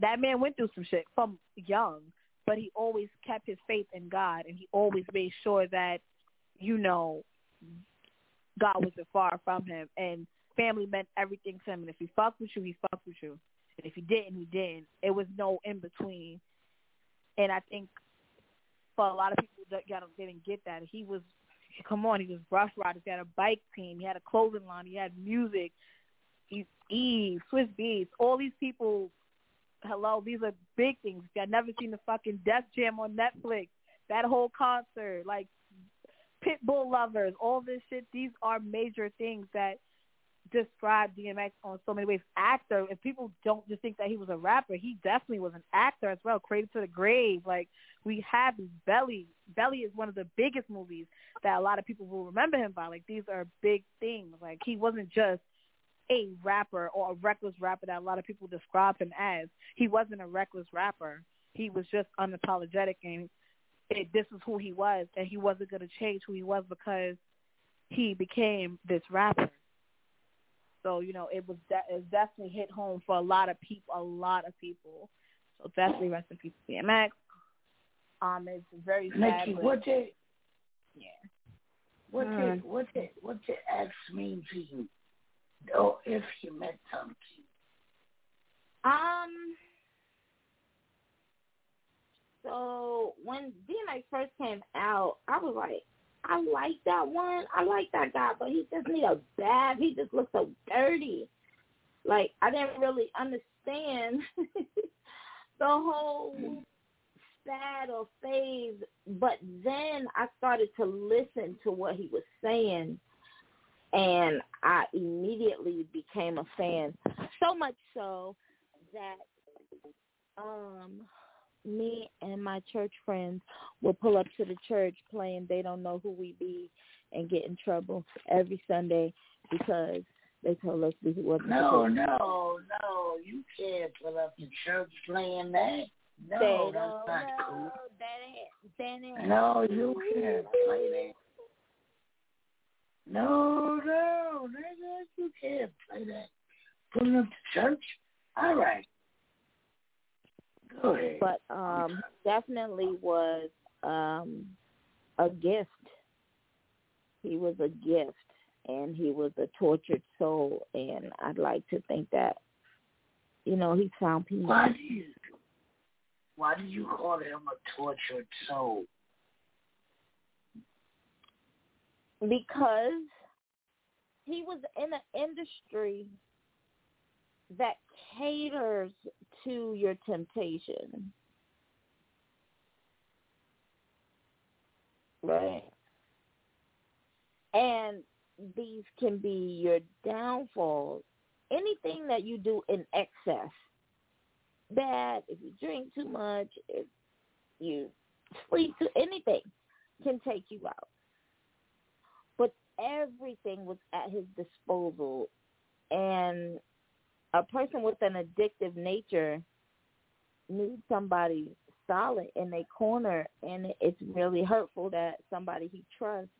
That man went through some shit from young, but he always kept his faith in God, and he always made sure that, you know, God wasn't far from him, and family meant everything to him. And if he fucked with you, he fucked with you, and if he didn't, he didn't. It was no in between. And I think for a lot of people that got didn't get that, he was come on, he was Ruff Ryders. He had a bike team, he had a clothing line, he had music. He's Eve, Swizz Beatz, all these people. Hello, these are big things. I've never seen the fucking Def Jam on Netflix. That whole concert, like Pitbull lovers, all this shit. These are major things that describe DMX on so many ways. Actor, if people don't just think that he was a rapper, he definitely was an actor as well. Cradle to the Grave, like we have Belly. Belly is one of the biggest movies that a lot of people will remember him by. Like these are big things. Like he wasn't just a rapper or a reckless rapper that a lot of people describe him as. He wasn't a reckless rapper. He was just unapologetic and it, this is who he was and he wasn't going to change who he was because he became this rapper. So, you know, it was de- it definitely hit home for a lot of people, a lot of people. So definitely rest in peace DMX. Um, it's very sad. Nikki, but- what did yeah. what did what did what did X mean to you? Oh, if you met something. Um. So when DMX first came out, I was like, I like that one. I like that guy, but he just need a bath. He just looks so dirty. Like I didn't really understand [laughs] the whole sad or phase. But then I started to listen to what he was saying, and I immediately became a fan. So much so that um me and my church friends will pull up to the church playing they don't know who we be and get in trouble every Sunday because they told us we wasn't No, no, no. You can't pull up the church playing that. No, that's know cool. that ain't, that ain't. No, you can't play that. No, no, nigga, you can't play that. Pulling up to church? All right. But um definitely was um a gift. He was a gift and he was a tortured soul and I'd like to think that you know, he found peace. Why do you why do you call him a tortured soul? because he was in an industry that caters to your temptation. Right. And these can be your downfalls. Anything that you do in excess. Bad, if you drink too much, if you sleep too anything can take you out but everything was at his disposal and a person with an addictive nature needs somebody solid in their corner, and it's really hurtful that somebody he trusts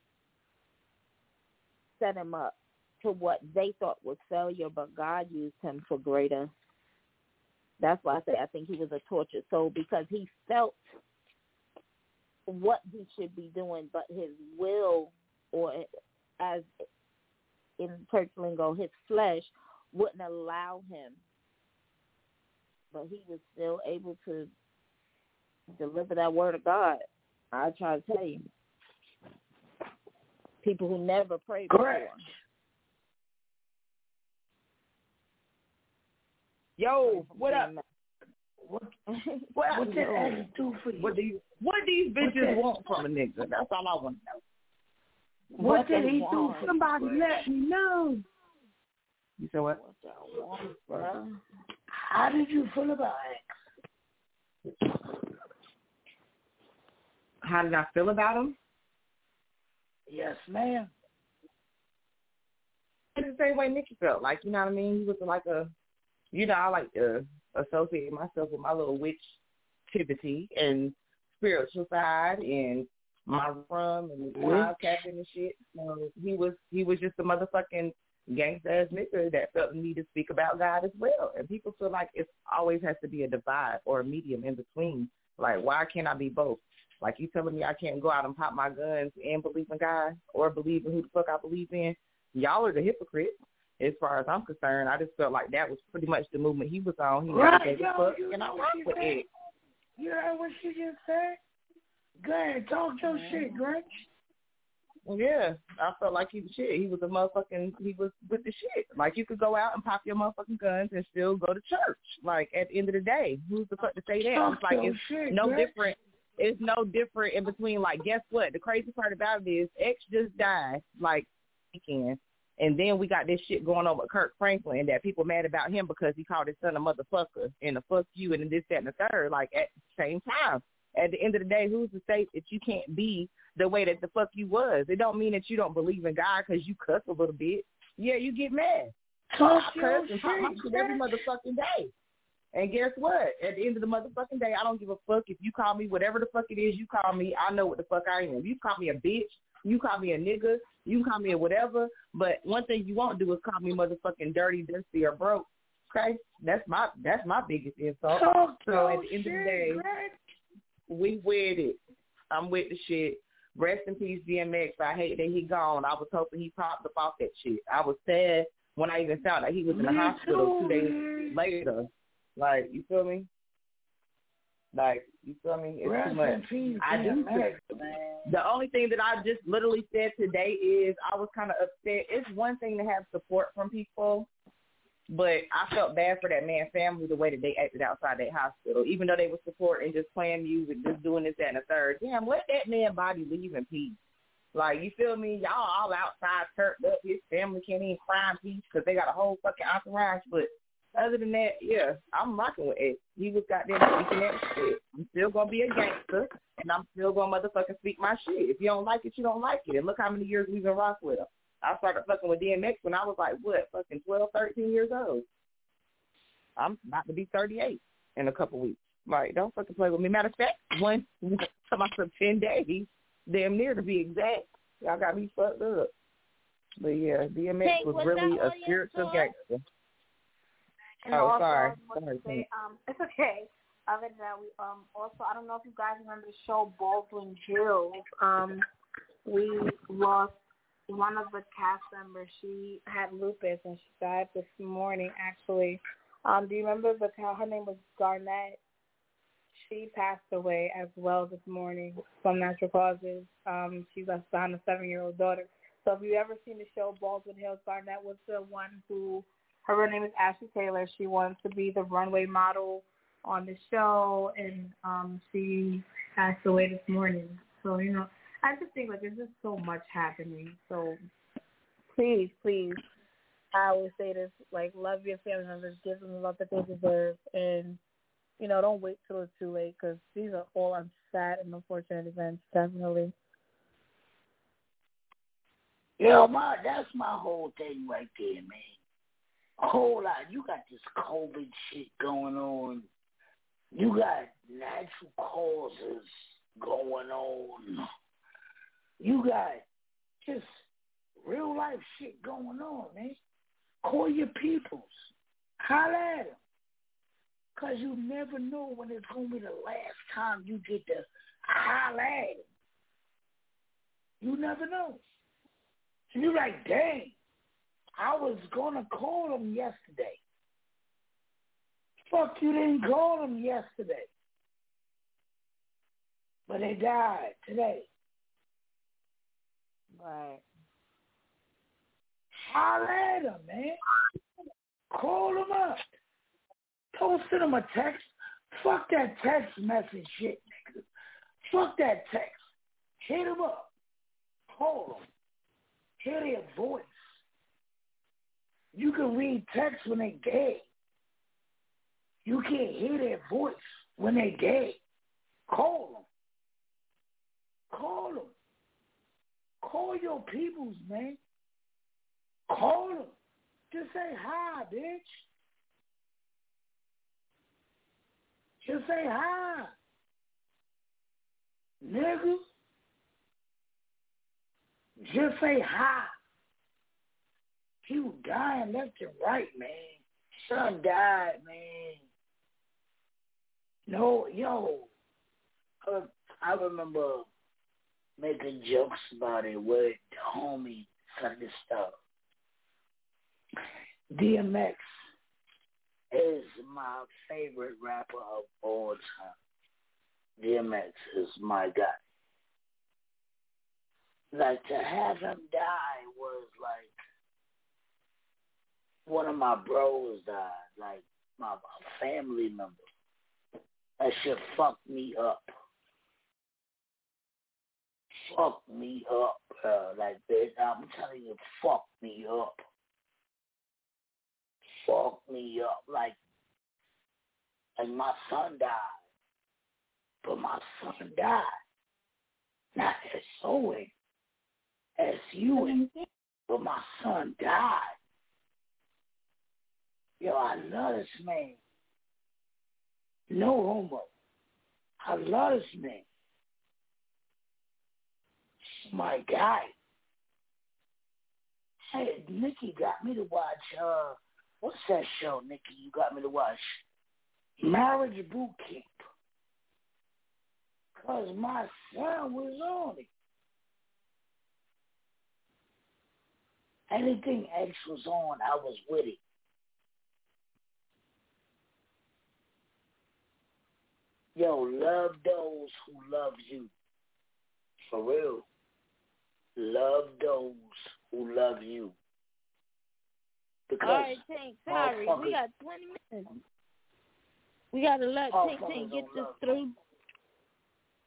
set him up to what they thought was failure, but God used him for greater. That's why I say I think he was a tortured soul because he felt what he should be doing, but his will, or as in church lingo, his flesh wouldn't allow him. But he was still able to deliver that word of God. I try to tell you. People who never prayed Correct. before. Yo, [laughs] what up? What, what what did Eddie do for you? What do you, what these bitches did- want from a nigga? That's all I want to know. What did he do? want? Somebody let me know. You said what? How did you feel about X? How did I feel about him? Yes, ma'am. It's the same way Nikki felt. Like, you know what I mean? He was like a, you know, I like to associate myself with my little witch activity and spiritual side and my rum and wild capping and shit. So he was he was just a motherfucking gangsta ass nigga that felt the need to speak about God as well. And people feel like it always has to be a divide or a medium in between. Like, why can't I be both? Like you telling me I can't go out and pop my guns and believe in God or believe in who the fuck I believe in. Y'all are the hypocrites. As far as I'm concerned, I just felt like that was pretty much the movement he was on. He Right, gave a yo, fuck, you and I rock with said? it. You heard what she just said? Go ahead, talk your mm-hmm. shit, Grinch. Well, yeah, I felt like he was shit. He was a motherfucking. He was with the shit. Like you could go out and pop your motherfucking guns and still go to church. Like at the end of the day, who's the fuck to say that? It's like it's shit, no different. It's no different in between. Like, guess what? The crazy part about it is X just died like weekend, and then we got this shit going on with Kirk Franklin that people mad about him because he called his son a motherfucker and a fuck you and this that and the third. Like at the same time. At the end of the day, who's to say that you can't be the way that the fuck you was? It don't mean that you don't believe in God because you cuss a little bit. Yeah, you get mad. Talk I cuss and pop my shit, shit every motherfucking day. And guess what? At the end of the motherfucking day, I don't give a fuck if you call me whatever the fuck it is you call me. I know what the fuck I am. You call me a bitch. You call me a nigga. You call me a whatever. But one thing you won't do is call me motherfucking dirty, dusty, or broke. Okay, that's my that's my biggest insult. Talk so at the end of the day, Grinch. we with it. I'm with the shit. Rest in peace, DMX. I hate that he gone. I was hoping he popped up off that shit. I was sad when I even found out he was in the Me hospital too, two days man. later. Like, you feel me? Like, you feel me? It's Rest too much. in peace, I do. The only thing that I just literally said today is I was kind of upset. It's one thing to have support from people, but I felt bad for that man's family the way that they acted outside that hospital. Even though they were supporting, just playing music, just doing this, that, and the third. Damn, let that man body leave in peace. Like, you feel me? Y'all all outside turned up. His family can't even cry in peace because they got a whole fucking entourage. But other than that, yeah, I'm rocking with it. He was goddamn speaking that shit. I'm still gonna be a gangster, and I'm still gonna motherfucking speak my shit. If you don't like it, you don't like it. And look how many years we've been rocking with him. I started fucking with DMX when I was like, what, fucking 12, 13 years old. I'm about to be 38 in a couple weeks. Like, don't fucking play with me. Matter of fact, one, [laughs] about for 10 days, damn near to be exact. Y'all got me fucked up. But yeah, DMX Hey, was really a spiritual gangster. And Oh, also, sorry. Want Sorry, say, um, [laughs] it's okay. Other than that, we um also I don't know if you guys remember the show Baldwin Hills. Um, we lost one of the cast members. She had lupus and she died this morning. Actually, um, do you remember the her name was Garnett? She passed away as well this morning from natural causes. Um, she left behind a seven-year-old daughter. So if you've ever seen the show Baldwin Hills, Garnett was the one who her real name is Ashley Taylor. She wanted to be the runway model on the show, and um, she passed away this morning. So you know, I just think like there's just so much happening. So please, please, I always say this: like, love your family members, give them the love that they deserve, and you know, don't wait till it's too late because these are all sad and unfortunate events. Definitely. Yo, my that's my whole thing right there, man. A whole lot. You got this COVID shit going on. You got natural causes going on. You got just real life shit going on, man. Call your peoples. Holla at them. Because you never know when it's going to be the last time you get to holla at them. You never know. And you're like, dang, I was going to call them yesterday. Fuck, you didn't call them yesterday. But they died today. Right. Holler at them, man. Call them up. Don't send them a text. Fuck that text message shit, nigga. Fuck that text. Hit them up. Call them. Hear their voice. You can read text when they gay. You can't hear their voice when they gay. Call them. Call them. Call your peoples, man. Call them. Just say hi, bitch. Just say hi. Nigga. Just say hi. Was dying left and right, man. Son died, man. No, yo. Uh, I remember making jokes about it with the homie son this stuff. DMX is my favorite rapper of all time. DMX is my guy. Like to have him die was like one of my bros died, like my family member. That shit fucked me up. Fuck me up, bro. Like, bitch, I'm telling you, fuck me up. Fuck me up. Like, like my son died. But my son died. Not as Owen, as you, mm-hmm. but my son died. Yo, I love this man. No homo. I love this man. My guy. Hey, Nikki got me to watch, uh, what's that show, Nikki? You got me to watch Marriage Boot Camp. Because my son was on it. Anything X was on, I was with it. Yo, love those who love you. For real. Love those who love you. Because All right, Tank, sorry. We got 20 minutes. We got to let Tank Tank get this through.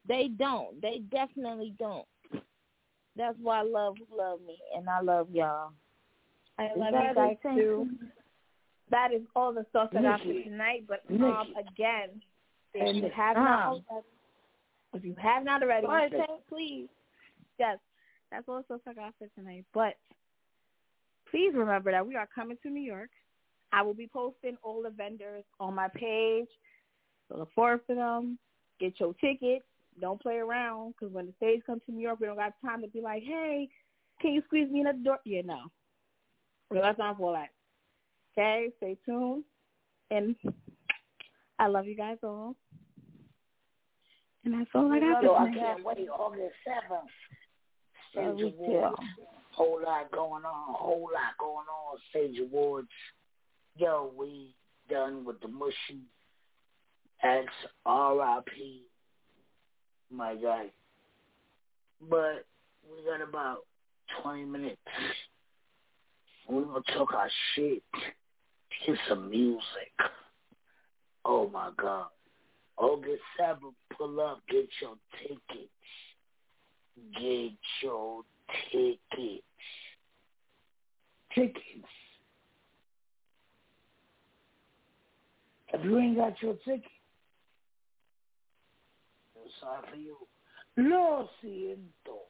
They don't. They definitely don't. That's why I love who love me, and I love y'all. I love you guys too. That is all the stuff that I have for tonight. But um, again, if you have not, if you have not already, please, yes, that's all the stuff I got for tonight. But please remember that we are coming to New York. I will be posting all the vendors on my page. So look forward to them. Get your tickets. Don't play around because when the stage comes to New York, we don't got time to be like, hey, can you squeeze me in at the door? Yeah, no. We got time for that. Okay, stay tuned. And I love you guys all. And that's all I got I can't wait. August 7th. We Awards. Whole lot going on. Whole lot going on. Stage Awards. Yo, we done with the mushy. X R.I.P. My guy. But we got about 20 minutes. We're going to talk our shit. Get some music. Oh my God. August 7th, pull up, get your tickets. Get your tickets. Tickets. If you ain't got your ticket, I'm sorry for you. Lo siento.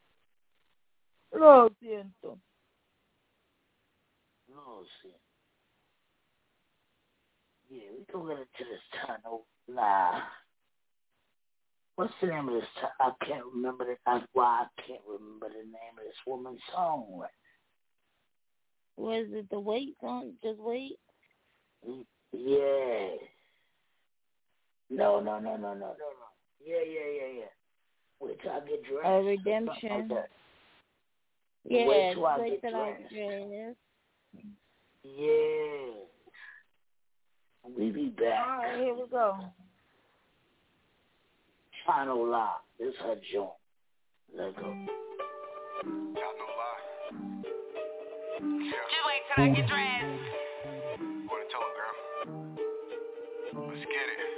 Lo siento. Lo siento. Yeah, we gonna get into this tunnel. Nah. What's the name of this? I can't remember the. That's why I can't remember the name of this woman's song. Was it the wait song? Just wait. Yeah. No, no, no, no, no, no, no. Yeah, yeah, yeah, yeah. Wait till I get dressed. A redemption. Yeah, Wait till I wait get dressed. get dressed. Yeah. We be back. All right, here we go. Chino Lie. This her joint. Let go. Just wait till I get dressed. What a telegram. Let's get it.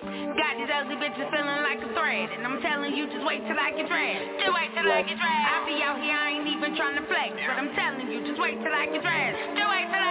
Got these ugly bitches feeling like a thread And I'm telling you, just wait till I get dressed Just wait till I get dressed I be out here, I ain't even trying to flex But I'm telling you, just wait till I get dressed Just wait till I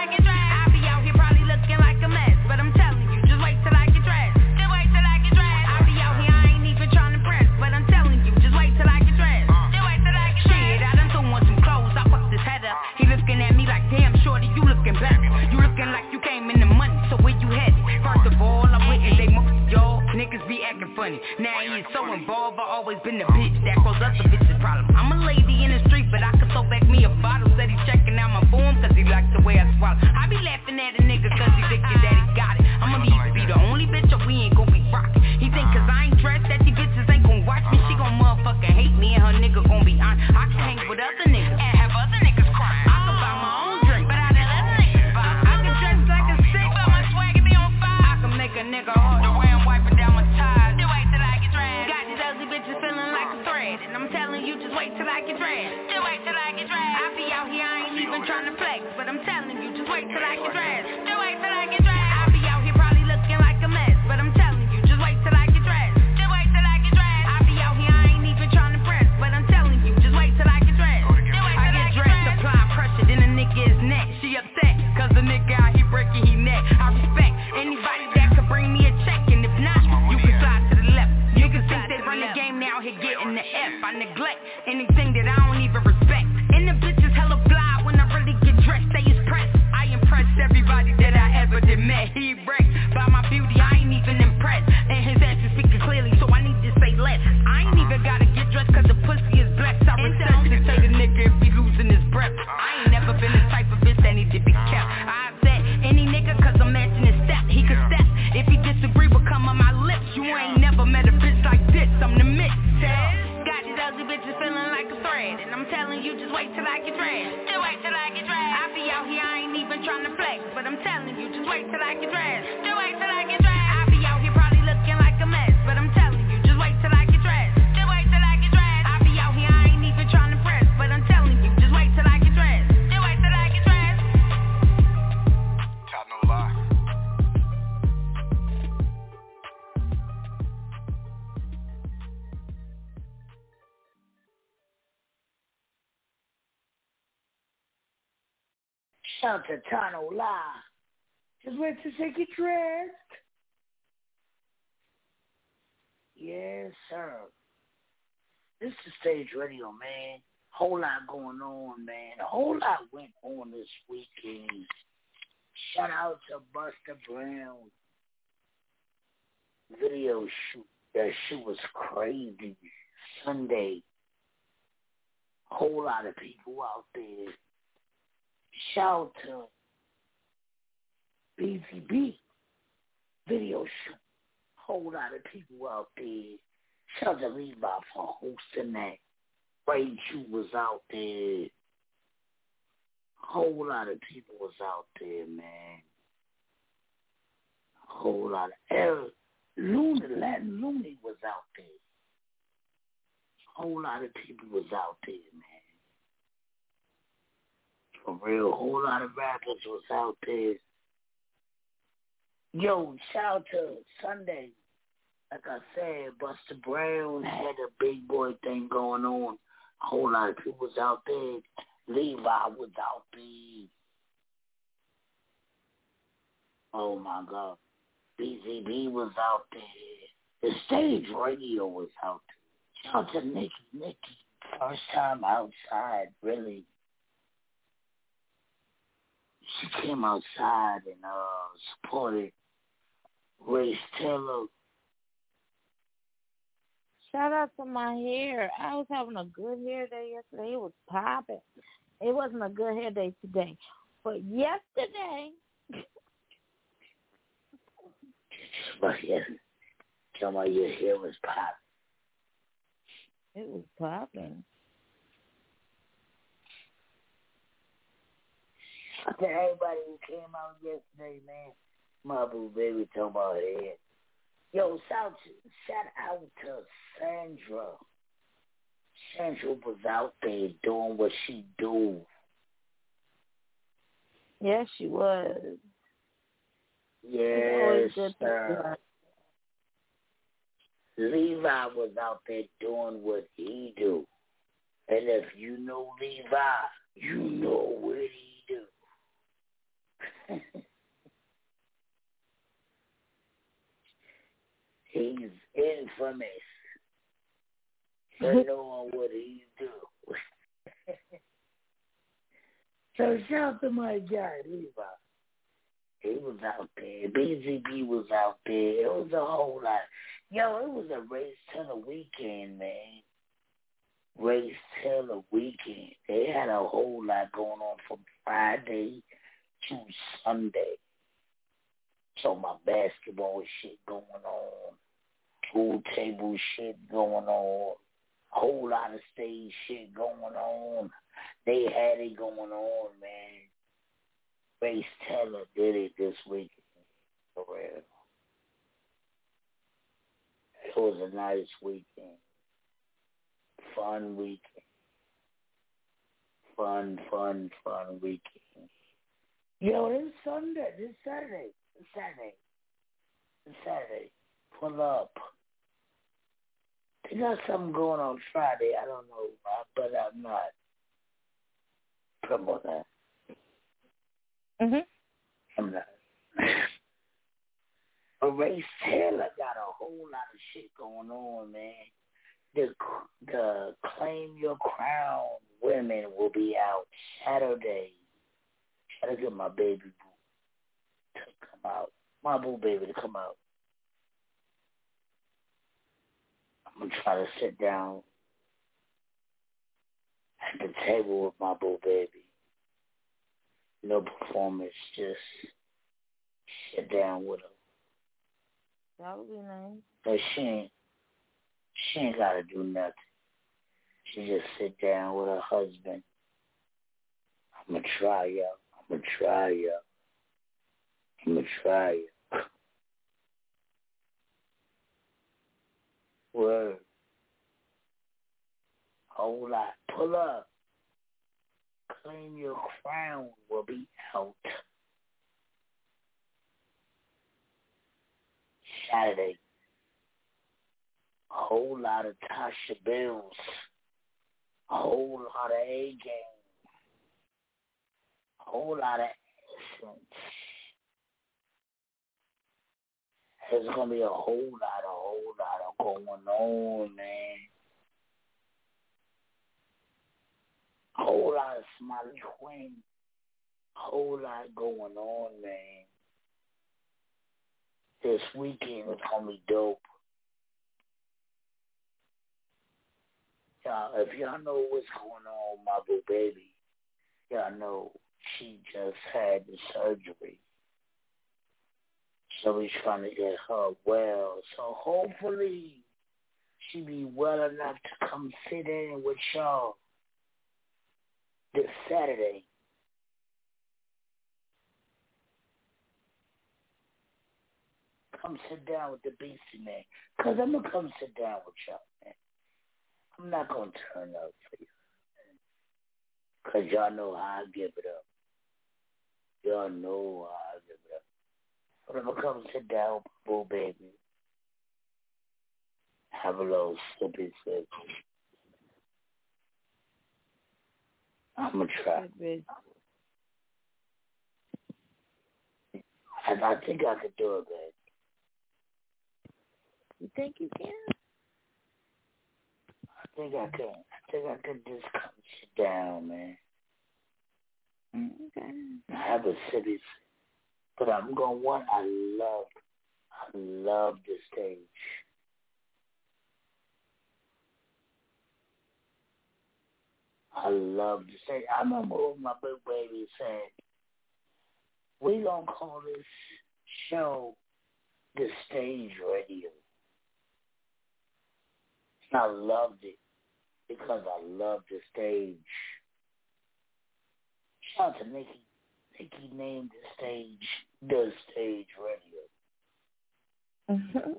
you looking like you came in the money, so where you headed? First of all, I'm with they y'all Niggas be acting funny. Now he is so involved, I always been the bitch that caused other bitches problem. I'm a lady in the street, but I could throw back me a bottle. Said he checking To Tano La. Just wait till they get dressed. Yes, sir. This is Stage Radio, man. Whole lot going on, man. A whole lot went on this weekend. Shout out to Buster Brown. Video shoot. That shit was crazy. Sunday. Whole lot of people out there. Shout out to BCB. Video shoot. Whole lot of people out there. Shout out to Levi for hosting that. Ray Chu was out there. Whole lot of people was out there, man. Whole lot of Eric Looney, Latin Looney was out there. Whole lot of people was out there, man. For real, A whole lot of rappers was out there. Yo, shout out to Sunday. Like I said, Buster Brown had a big boy thing going on. A whole lot of people was out there. Levi was out there. Oh my God. BZB was out there. The stage radio was out there. Shout out to Nikki. Nikki, first time outside, really. She came outside and uh supported Race Taylor. Shout out to my hair. I was having a good hair day yesterday. It was popping. It wasn't a good hair day today, but yesterday. [laughs] But yeah, tell me your hair was popping. It was popping. To [laughs] everybody who came out yesterday, man, my boo baby talking about head. Yo, shout, shout out to Sandra. Sandra was out there doing what she do. Yes, she was. Yes, sir. Levi was out there doing what he do. And if you know Levi, you know what he do. He's infamous for mm-hmm. knowing what he do. [laughs] so shout to my guy, Levi. He was out there. BZB was out there. It was a whole lot. Yo, it was a race to the weekend, man. Race till the weekend. They had a whole lot going on from Friday to Sunday. So my basketball shit going on, pool table shit going on, whole lot of stage shit going on. They had it going on, man. Race Taylor did it this weekend. For real. It was a nice weekend. Fun weekend. Fun, fun, fun weekend. Yo, this Sunday, this Saturday, this Saturday, this Saturday, pull up. They got something going on Friday. I don't know, but I'm not promote that. Mhm. I'm not. [laughs] But Ray Taylor got a whole lot of shit going on, man. The the Claim Your Crown women will be out Saturday. Try to get my baby boo to come out. My boo baby to come out. I'm gonna try to sit down at the table with my boo baby. No performance, just sit down with her. That would be nice. But she ain't, she ain't got to do nothing. She just sit down with her husband. I'm going to try you. I'm going to try you. You. Word. Hold lot. Pull up. Claim your crown will be out. Saturday. A whole lot of Tasha Bills. A whole lot of A game. A whole lot of essence. There's gonna be a whole lot, a whole lot of going on, man. A whole lot of Smiley. A whole lot going on, man this weekend is gonna be dope. Y'all, if y'all know what's going on with my boo baby, y'all know she just had the surgery. So we're trying to get her well. So hopefully she be well enough to come sit in with y'all this Saturday. come sit down with the beastie man. Cause I'm gonna come sit down with y'all, man. I'm not gonna turn up for you. Cause y'all know how I give it up. Y'all know how I give it up. But I'm gonna come sit down Boo Baby. Have a little sippy sip. I'm gonna try. And I think I could do it, babe. You think you can? I think I can. I think I can just come sit down, man. Okay. Have a city, but I'm going what? I love, I love this stage. I love the stage. I remember my big baby saying, "We gonna call this show the stage radio." And I loved it because I love the stage. Shout out to Nikki. Nikki named the stage does stage radio. Mm-hmm.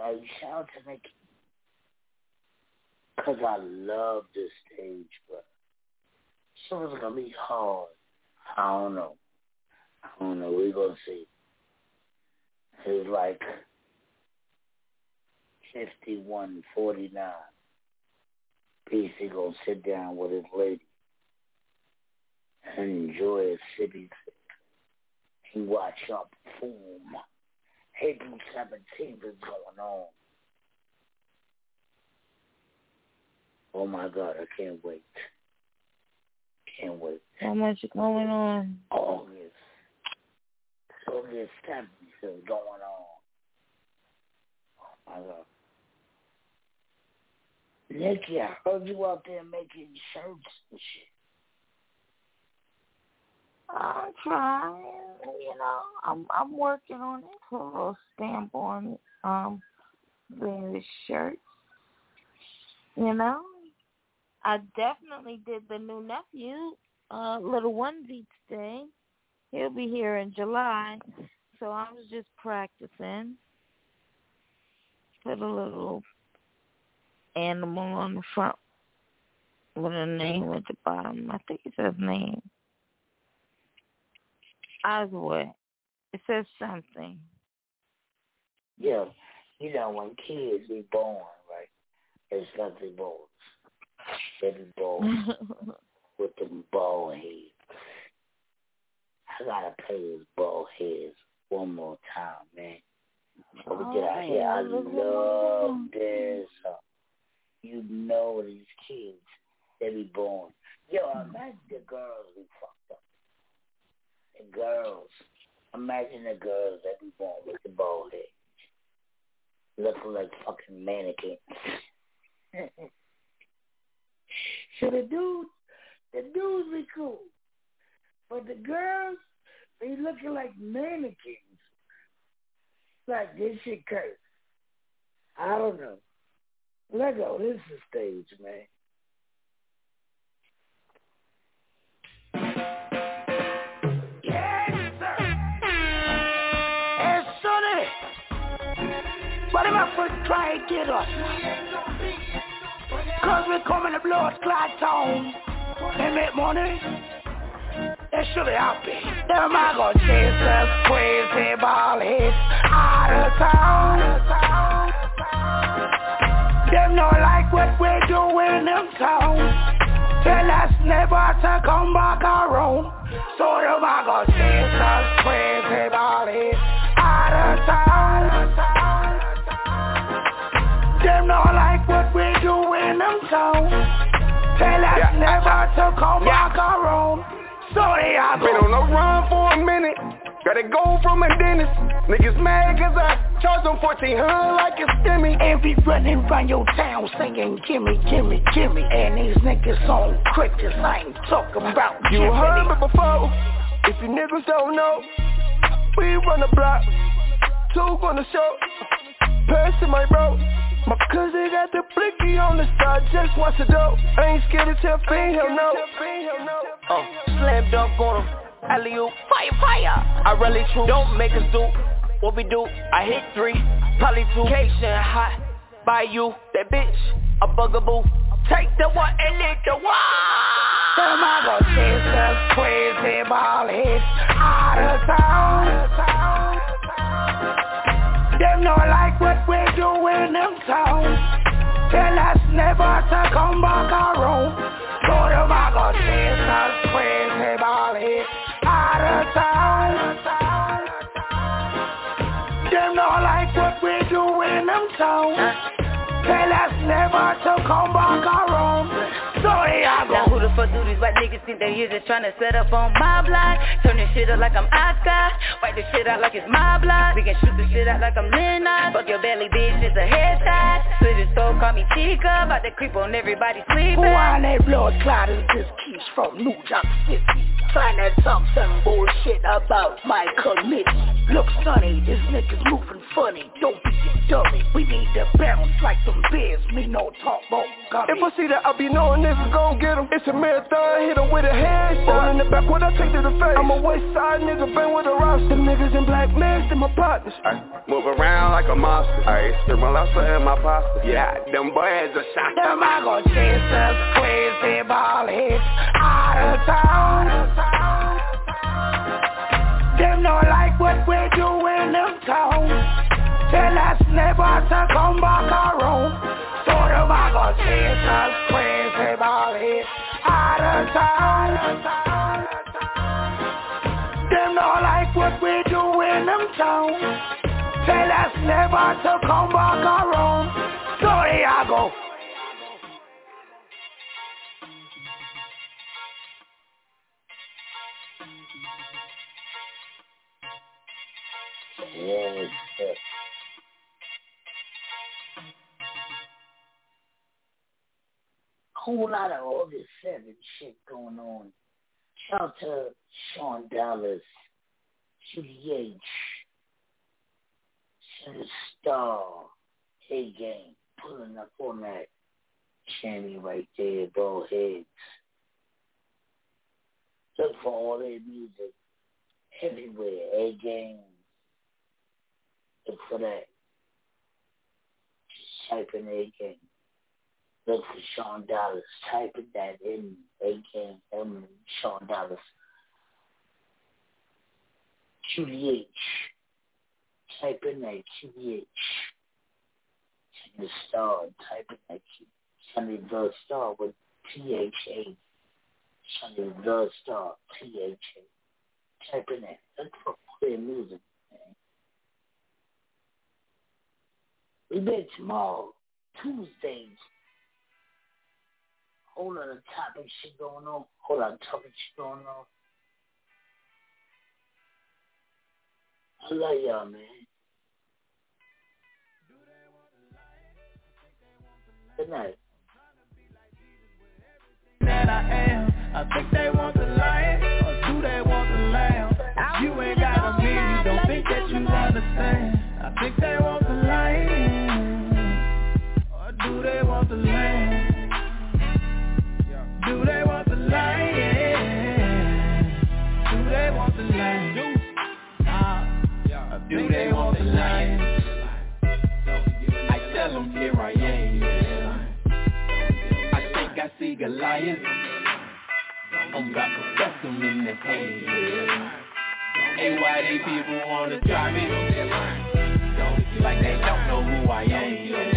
I shout to me because I love this stage, but something's going to be hard. I don't know. I don't know. We're going to see. It's like 51, 49. He gonna sit down with his lady and enjoy his city. He watch y'all perform. April 17th is going on. Oh my God, I can't wait. Can't wait. How much is going on. August. August 7th is going on. Oh my God. Nikki, I heard you out there making shirts and shit. I'm trying, you know. I'm I'm working on it. Put a little stamp on um various shirts. You know. I definitely did the new nephew, uh, little onesie today. He'll be here in July. So I was just practicing. Put a little animal on the front with a name mm-hmm. at the bottom. I think it says name. Oswald. It says something. Yeah, you know when kids be born, right? It's got the balls. They be born with them bald heads. I gotta play his bald heads one more time, man. Before we get out here, I love this. song. You know these kids, they be born. Yo, hmm. imagine the girls we fucked up. The girls. Imagine the girls that be born with the bald head. Looking like fucking mannequins. [laughs] so the dudes, the dudes be cool. But the girls, they looking like mannequins. Like this shit curse. I don't know. Let go. This is the stage, man. What am I first try to get us? Cause we're coming to blow us clot town and make money. That should be happy. Them I gonna chase us crazy ball hits out of town. Them not like what we're doing in town. Tell us never to come back around. So them I gonna us crazy hits out of town. Them not like what we do in them town. Tell us Yeah. never to come back around. So they are Been on the run for a minute. Gotta go from a dentist. Niggas mad cause I charge them 1400 like a stimmy. And be running around your town singing gimme, gimme, gimme. And these niggas on crickets, I ain't talking about You Jiminy. heard me before. If you niggas don't know, we run the block. Two on the show. Pass to my bro. My cousin got the blicky on the side. Just watch the dope. I ain't scared to tell fiend, hell no. Oh, slam dunk on him. Alley oop, fire, fire. I really true. Don't make us do what we do. I hit three, probably two. Cation hot by you. That bitch, a bugaboo. Take the one and lick the one. Go chase crazy ball hits out of town. Them not like what we do in them town. Tell us never to come back around. So them I go chase us crazy ball hits town. Them not like what we do in them town. Tell us never to come back around. White niggas think they here just tryna set up on my block. Turn this shit up like I'm Oscar. Wipe this shit out like it's my block. We can shoot this shit out like I'm Lennox. Fuck your belly bitch, it's a headshot. Switch his soul, call me Chica. About to creep on everybody sleeping. Who on that blood clot is this keeps from New York City? Trying to talk some bullshit about my committee. Look sonny, this nigga's moving funny. Don't be a dummy. We need to bounce like some bears. Me no talk about gummy If I see that, I be knowing niggas gon' get him It's a marathon, hit him with a headshot. In the back, what I take to the face? I'm a west side nigga, been with a roster. Niggas in black masks, and my partners Ay, Move around like a monster. Ay, stick my lobster in my pasta Yeah, them boys are shot. Them I go chasers, crazy ball hits. Out of town. Them don't like what we do in them town Tell us never to come back around. So them I go crazy ball hits Out of town Them don't like what we do in them town. Tell us never to come back around. So here I go. Yes, Whole lot of all this seven shit going on. Shout out to Sean Dallas, Judy H, Center Star, A Game, pulling up on that Shammy right there, bald heads. Look for all their music everywhere, A Game. Look for that. Just type in A Game. Look for Sean Dallas. Type in that in A Game, M Sean Dallas. Judy H. Type in that Judy H. Send the star. Type in that Q. Send me the star with T H A. Send me the star T H A. Type in that. Look for clear music. Man. We bet tomorrow, Tuesdays. Whole lot of topic shit going on. Whole lot of topic shit going on. I love y'all, man. Good night. that I am. I think they want the lion, or do they want the lamb? If you ain't got a mean, you don't think that you understand. I think they want the lion, or do they want the lamb? Do they want the lion? Do they want the lamb? Uh, do they want the lion? I tell them here I am. I think I see Goliath. I'm about to bust them in the head. Hey, why they people wanna try me? Like they don't know who I am.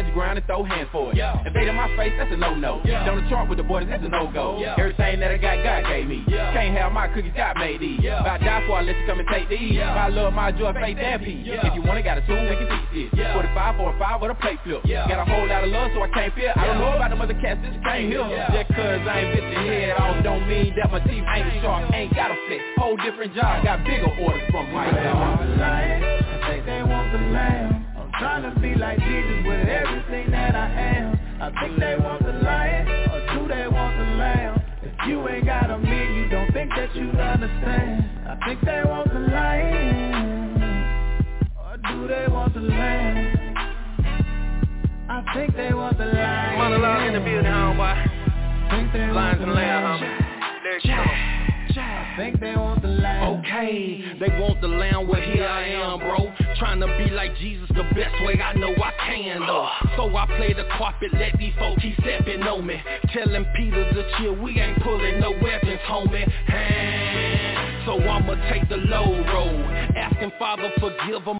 Stand your ground and throw hands for it. Invade in my face, that's a no-no. Down the chart with the boys, that's a no-go. Yeah. Everything that I got, God gave me. Can't have my cookies, God made these. If I die for, I let you come and take these. My love, my joy, faith, and peace. If you want it, got a soon, we can teach this. 45 for a 5 with a plate flip. Got a whole lot of love, so I can't feel. I don't know about them other cats, this can't hear. Just cause I ain't bit your head off, don't mean that my teeth ain't sharp. Ain't got a fit. Whole different job, got bigger orders from my dog. I think they want the lamb. Trying to be like Jesus with everything that I am. I think they want the lion, or do they want the lamb? If you ain't got a mean, you don't think that you understand. I think they want the lion, or do they want the lamb? I think they want the lion. Monologue in the building, homeboy. Think they Lines want the and lamb. homie. There you go. I think they want the lamb. Okay, they want the lamb, well here I am, bro. Trying to be like Jesus the best way I know I can, though. So I play the carpet, let these folks keep stepping on me. Telling Peter to chill, we ain't pulling no weapons, homie. Hey. So I'ma take the low road. Asking Father forgive them